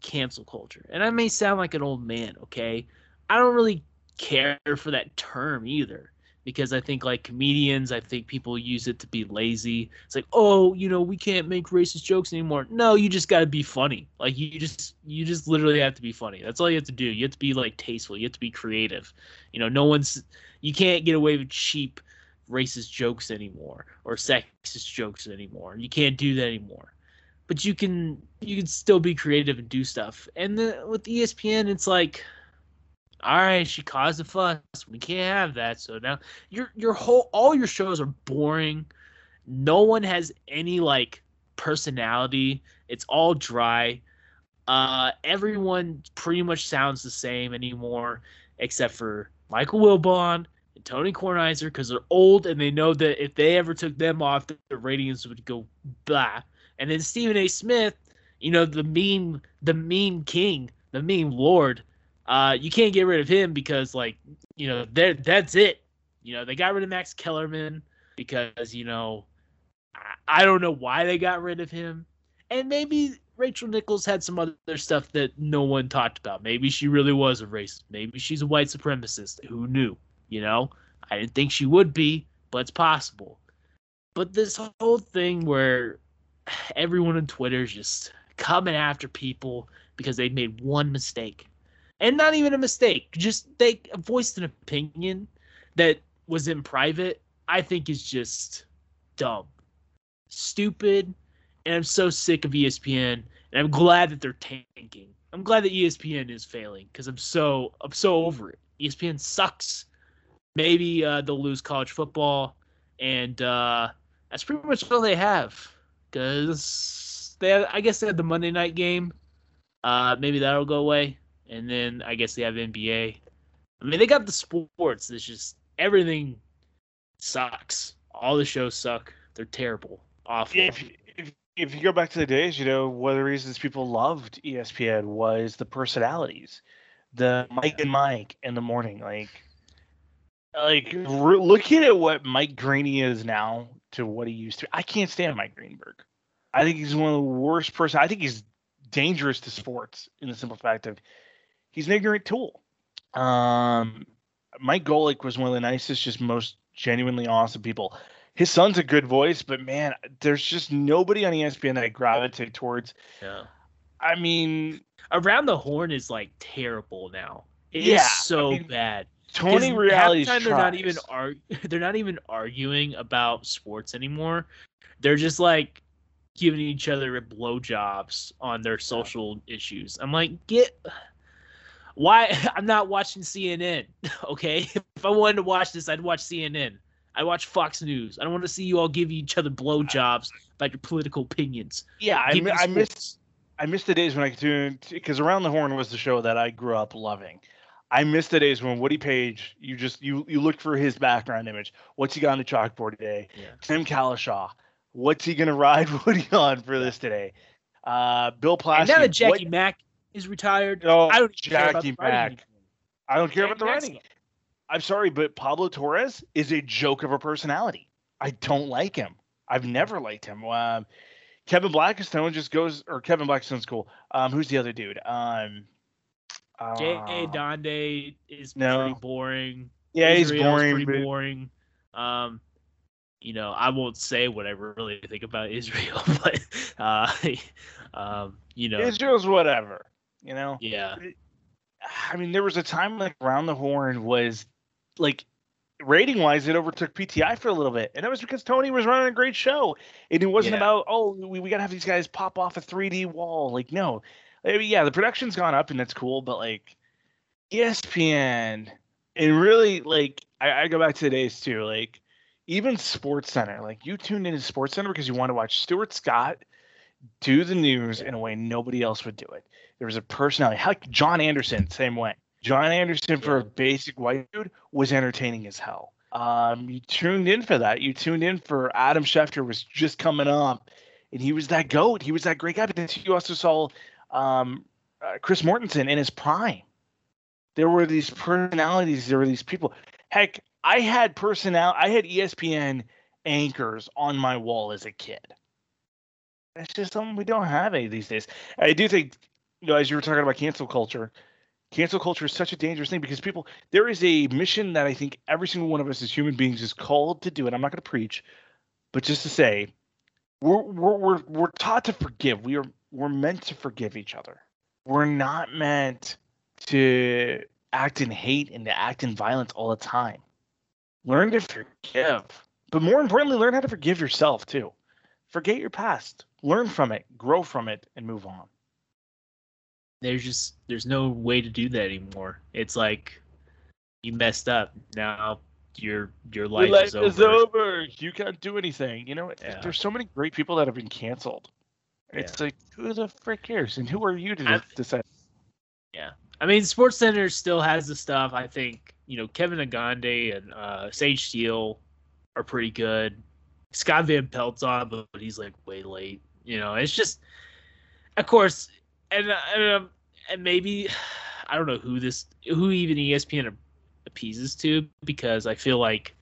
B: cancel culture. And I may sound like an old man, okay? I don't really care for that term either because I think like comedians, I think people use it to be lazy. It's like, "Oh, you know, we can't make racist jokes anymore." No, you just got to be funny. Like you just you just literally have to be funny. That's all you have to do. You have to be like tasteful. You have to be creative. You know, no one's you can't get away with cheap racist jokes anymore or sexist jokes anymore. You can't do that anymore but you can you can still be creative and do stuff. And the, with ESPN, it's like, all right, she caused a fuss. We can't have that. So now your your whole all your shows are boring. No one has any like personality. It's all dry. Uh, everyone pretty much sounds the same anymore, except for Michael Wilbon and Tony Kornheiser because they're old and they know that if they ever took them off, the ratings would go blah. And then Stephen A. Smith, you know, the meme, the meme king, the meme lord. Uh, you can't get rid of him because, like, you know, that's it. You know, they got rid of Max Kellerman because, you know, I, I don't know why they got rid of him. And maybe Rachel Nichols had some other stuff that no one talked about. Maybe she really was a racist. Maybe she's a white supremacist. Who knew? You know, I didn't think she would be, but it's possible. But this whole thing where everyone on Twitter is just coming after people because they made one mistake. And not even a mistake, just they voiced an opinion that was in private, I think is just dumb. Stupid. And I'm so sick of ESPN. And I'm glad that they're tanking. I'm glad that ESPN is failing because I'm so I'm so over it. ESPN sucks. Maybe uh, they'll lose college football, and uh, that's pretty much all they have because they have, I guess they had the Monday night game. Uh, maybe that'll go away, and then I guess they have NBA. I mean, they got the sports. It's just everything sucks. All the shows suck. They're terrible, awful.
A: If, if, if you go back to the days, you know, one of the reasons people loved ESPN was the personalities, the Mike and Mike in the morning. Like, like re- looking at what Mike Greeny is now to what he used to. I can't stand Mike Greenberg. I think he's one of the worst person. I think he's dangerous to sports in the simple fact of he's an ignorant tool. Um, Mike Golic was one of the nicest, just most genuinely awesome people. His son's a good voice, but man, there's just nobody on ESPN that I gravitate towards.
B: Yeah.
A: I mean,
B: Around the Horn is like terrible now. It's
A: Yeah,
B: so
A: I mean,
B: bad.
A: Tony Reali's
B: half the time they're not even arg- they're not even arguing about sports anymore. They're just like giving each other blowjobs on their social issues. I'm like, get why I'm not watching CNN. Okay, if I wanted to watch this, I'd watch CNN. I watch Fox News. I don't want to see you all give each other blowjobs about your political opinions.
A: Yeah, I,
B: Give
A: I
B: miss.
A: I missed the days when I could tune because Around the Horn was the show that I grew up loving. I missed the days when Woody Paige, you just you you look for his background image. What's he got on the chalkboard today?
B: Yeah.
A: Tim Cowlishaw. What's he gonna ride Woody on for this today? Uh, Bill Plaschke.
B: And now that Jackie
A: what-
B: Mack is retired,
A: Oh,
B: I don't care about the writing.
A: I don't care about the writing. I'm sorry, but Pablo Torres is a joke of a personality. I don't like him. I've never liked him. Um, Kevin Blackstone just goes, or Kevin Blackstone's cool. Um, who's the other dude? Um, uh,
B: A. Donde is
A: no.
B: pretty boring.
A: Yeah, he's
B: Israel's
A: boring.
B: Pretty
A: but-
B: boring. Um, you know, I won't say what I really think about Israel, but uh, um, you know,
A: Israel's whatever. You know,
B: yeah,
A: I mean, there was a time like Round the Horn was like rating wise, it overtook PTI for a little bit, and that was because Tony was running a great show, and it wasn't
B: Yeah.
A: about oh we, we gotta have these guys pop off a 3D wall. Like no, I mean, yeah, the production's gone up and that's cool, but like ESPN and really like I, I go back to the days too, like even Sports Center, like you tuned into Sports Center because you want to watch Stuart Scott do the news in a way nobody else would do it. There was a personality. Heck, John Anderson, same way. John Anderson for a basic white dude was entertaining as hell. Um, you tuned in for that. You tuned in for Adam Schefter was just coming up, and he was that goat. He was that great guy. But then you also saw um, uh, Chris Mortensen in his prime. There were these personalities. There were these people. Heck, I had personnel. I had ESPN anchors on my wall as a kid. That's just something we don't have any these days. I do think, you know, as you were talking about cancel culture, cancel culture is such a dangerous thing because people, there is a mission that I think every single one of us as human beings is called to do. And I'm not going to preach, but just to say, we're, we're, we're, we're taught to forgive. We are, we're meant to forgive each other. We're not meant to act in hate and to act in violence all the time. Learn to forgive, but more importantly, learn how to forgive yourself too. Forget your past, learn from it, grow from it, and move on.
B: There's just there's no way to do that anymore. It's like you messed up. Now your your life,
A: Your life
B: is over.
A: over. You can't do anything. You know,
B: Yeah.
A: there's so many great people that have been canceled. It's like, who the frick cares? And who are you to
B: I-
A: decide?
B: Yeah, I mean, Sports Center still has the stuff. I think you know Kevin Negandhi and uh, Sage Steele are pretty good. Scott Van Pelt's on, but he's like way late. You know, it's just, of course, and and, um, and maybe I don't know who this who even ESPN appeases to because I feel like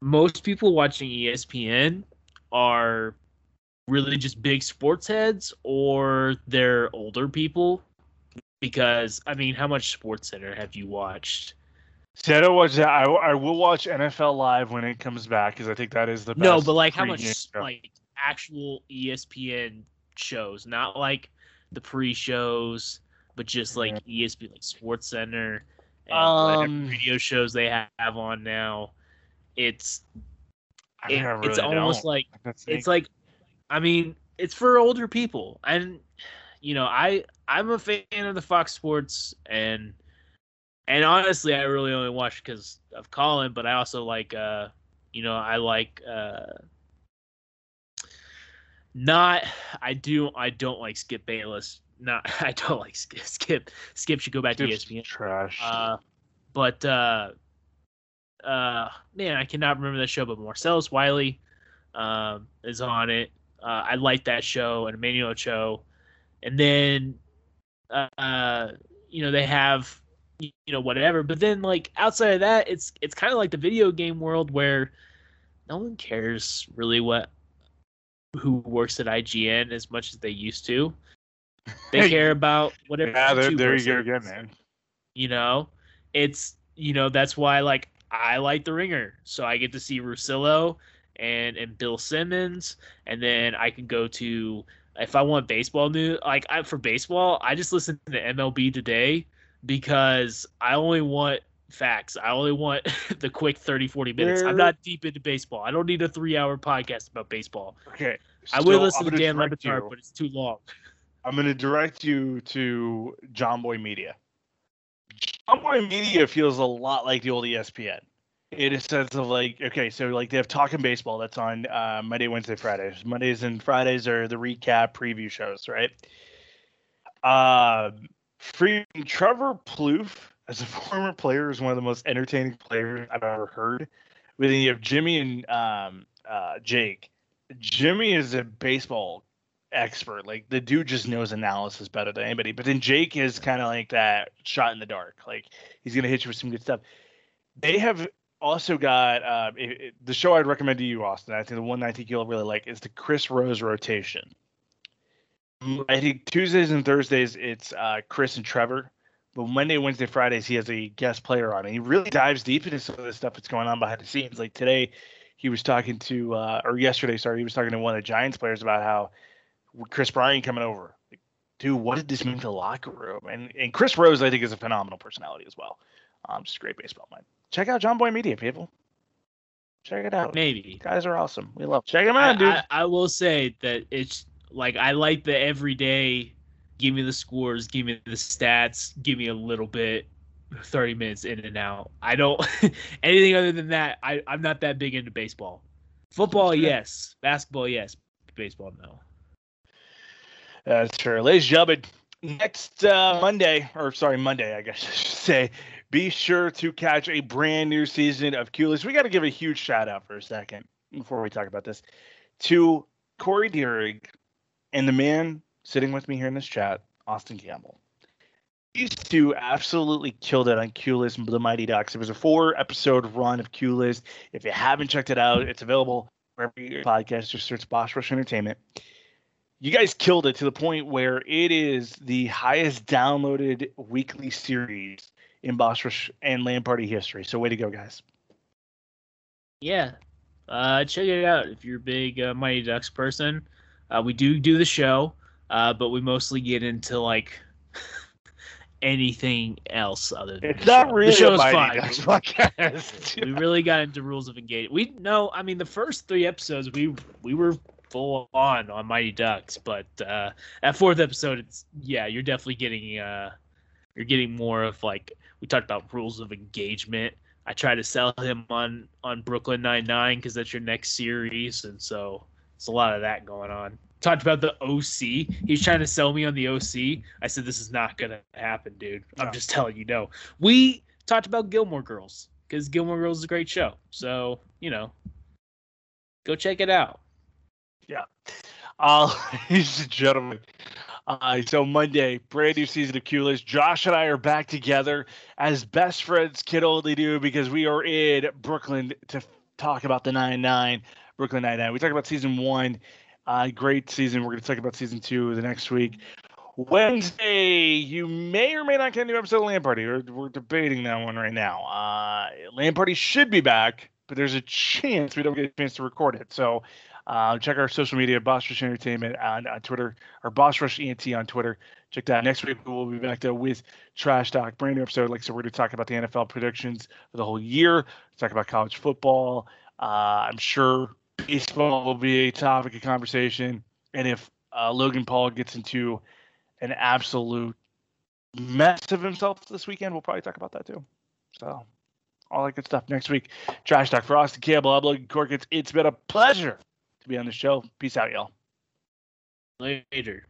B: most people watching ESPN are really just big sports heads or they're older people because I mean, how much Sports Center have you watched?
A: Said I watch that. I, I will watch NFL Live when it comes back because I think that is the best.
B: No, but like how much
A: show.
B: like actual ESPN shows, not like the pre-shows, but just like ESPN, like Sports Center and
A: Um,
B: radio shows they have on now. It's it-
A: really
B: it's almost
A: don't.
B: like it's like i mean it's for older people and you know i i'm a fan of the fox sports and and honestly i really only watch because of colin but i also like uh you know i like uh not i do i don't like skip bayless not i don't like skip skip skip should go back to E espn
A: trash.
B: uh, but uh, uh, man, I cannot remember that show. But Marcellus Wiley um, is on it. Uh, I like that show and Emmanuel Acho. And then, uh, you know, they have you know whatever. But then like outside of that, it's it's kind of like the video game world where no one cares really what who works at IGN as much as they used to. They care about whatever.
A: Yeah, there, there you go again, man.
B: You know, it's you know that's why like I like the Ringer, so I get to see Russillo and and Bill Simmons, and then I can go to if I want baseball news. Like I for baseball, I just listen to the MLB Today because I only want facts. I only want the quick 30 40 minutes.
A: Where-
B: I'm not deep into baseball. I don't need a 3-hour podcast about baseball.
A: Okay.
B: I
A: so
B: would listen to Dan
A: you-
B: but it's too long.
A: I'm going to direct you to Jomboy Media. Jomboy Media feels a lot like the old ESPN in a sense of like, okay, so like they have Talking Baseball that's on uh, Monday, Wednesday, Fridays. Mondays and Fridays are the recap preview shows, right? Uh, free Trevor Plouffe, as a former player, is one of the most entertaining players I've ever heard. But then you have Jimmy and um, uh, Jake. Jimmy is a baseball expert. Like the dude just knows analysis better than anybody. But then Jake is kind of like that shot in the dark. Like he's gonna hit you with some good stuff. They have also got uh, it, it- the show I'd recommend to you, Austin. I think the one I think you'll really like is the Chris Rose rotation. Mm, I think Tuesdays and Thursdays it's uh, Chris and Trevor. But Monday, Wednesday, Fridays, he has a guest player on, and he really dives deep into some of the stuff that's going on behind the scenes. Like today, he was talking to, uh, or yesterday, sorry, he was talking to one of the Giants players about how Kris Bryant coming over. Like, Dude, what did this mean to the locker room? And and Chris Rose, I think, is a phenomenal personality as well. Um, just a great baseball mind. Check out Jomboy Media, people. Check it out.
B: Maybe.
A: Guys are awesome. We love. Check them out, dude.
B: I, I will say that it's like I like the everyday. Give me the scores, give me the stats, give me a little bit, thirty minutes in and out. I don't anything other than that. I I'm not that big into baseball. Football, yes. Basketball, yes. Baseball, no.
A: That's fair. Ladies and gentlemen, next uh, Monday, or sorry, Monday, I guess I should say, be sure to catch a brand new season of Q-List. We got to give a huge shout out for a second before we talk about this to Corey Deering and the man sitting with me here in this chat, Austin Campbell. These two absolutely killed it on Q-List and the Mighty Ducks. It was a four episode run of Q-List. If you haven't checked it out, it's available wherever your podcast. Just search Boss Rush Entertainment you guys killed it to the point where it is the highest downloaded weekly series in Boss Rush and Land Party history. So way to go, guys.
B: Yeah. Uh, check it out if you're a big uh, Mighty Ducks person. Uh, we do do the show, uh, but we mostly get into like anything else other than
A: It's
B: the
A: not
B: show.
A: really
B: the show's fine.
A: Podcast.
B: we really got into rules of engagement. We no, I mean the first three episodes we we were full on on Mighty Ducks, but uh that fourth episode it's yeah, you're definitely getting uh you're getting more of like we talked about rules of engagement. I try to sell him on on Brooklyn Nine Nine because that's your next series, and so it's a lot of that going on. Talked about the OC. He's trying to sell me on the OC. I said this is not gonna happen, dude. I'm
A: No.
B: just telling you, no. We talked about Gilmore Girls because Gilmore Girls is a great show. So you know, go check it out. Yeah.
A: Uh, ladies and gentlemen, uh, so Monday, brand new season of Q-List. Josh and I are back together as best friends can only do because we are in Brooklyn to talk about the 9-9, Brooklyn 9-9. We talked about season one, uh, great season. We're going to talk about season two the next week. Wednesday, you may or may not get a new episode of Land Party. We're, we're debating that one right now. Uh, Land Party should be back, but there's a chance we don't get a chance to record it. So uh, check our social media, Boss Rush Entertainment on, on Twitter, or Boss Rush ENT on Twitter. Check that. Next week we'll be back there with Trash Talk, brand new episode. Like I said, we're going to talk about the NFL predictions for the whole year. Talk about college football. Uh, I'm sure baseball will be a topic of conversation. And if uh, Logan Paul gets into an absolute mess of himself this weekend, we'll probably talk about that too. So, all that good stuff next week. Trash Talk for Austin Campbell. I'm Logan Corkins. It's been a pleasure to be on the show. Peace out, y'all.
B: Later.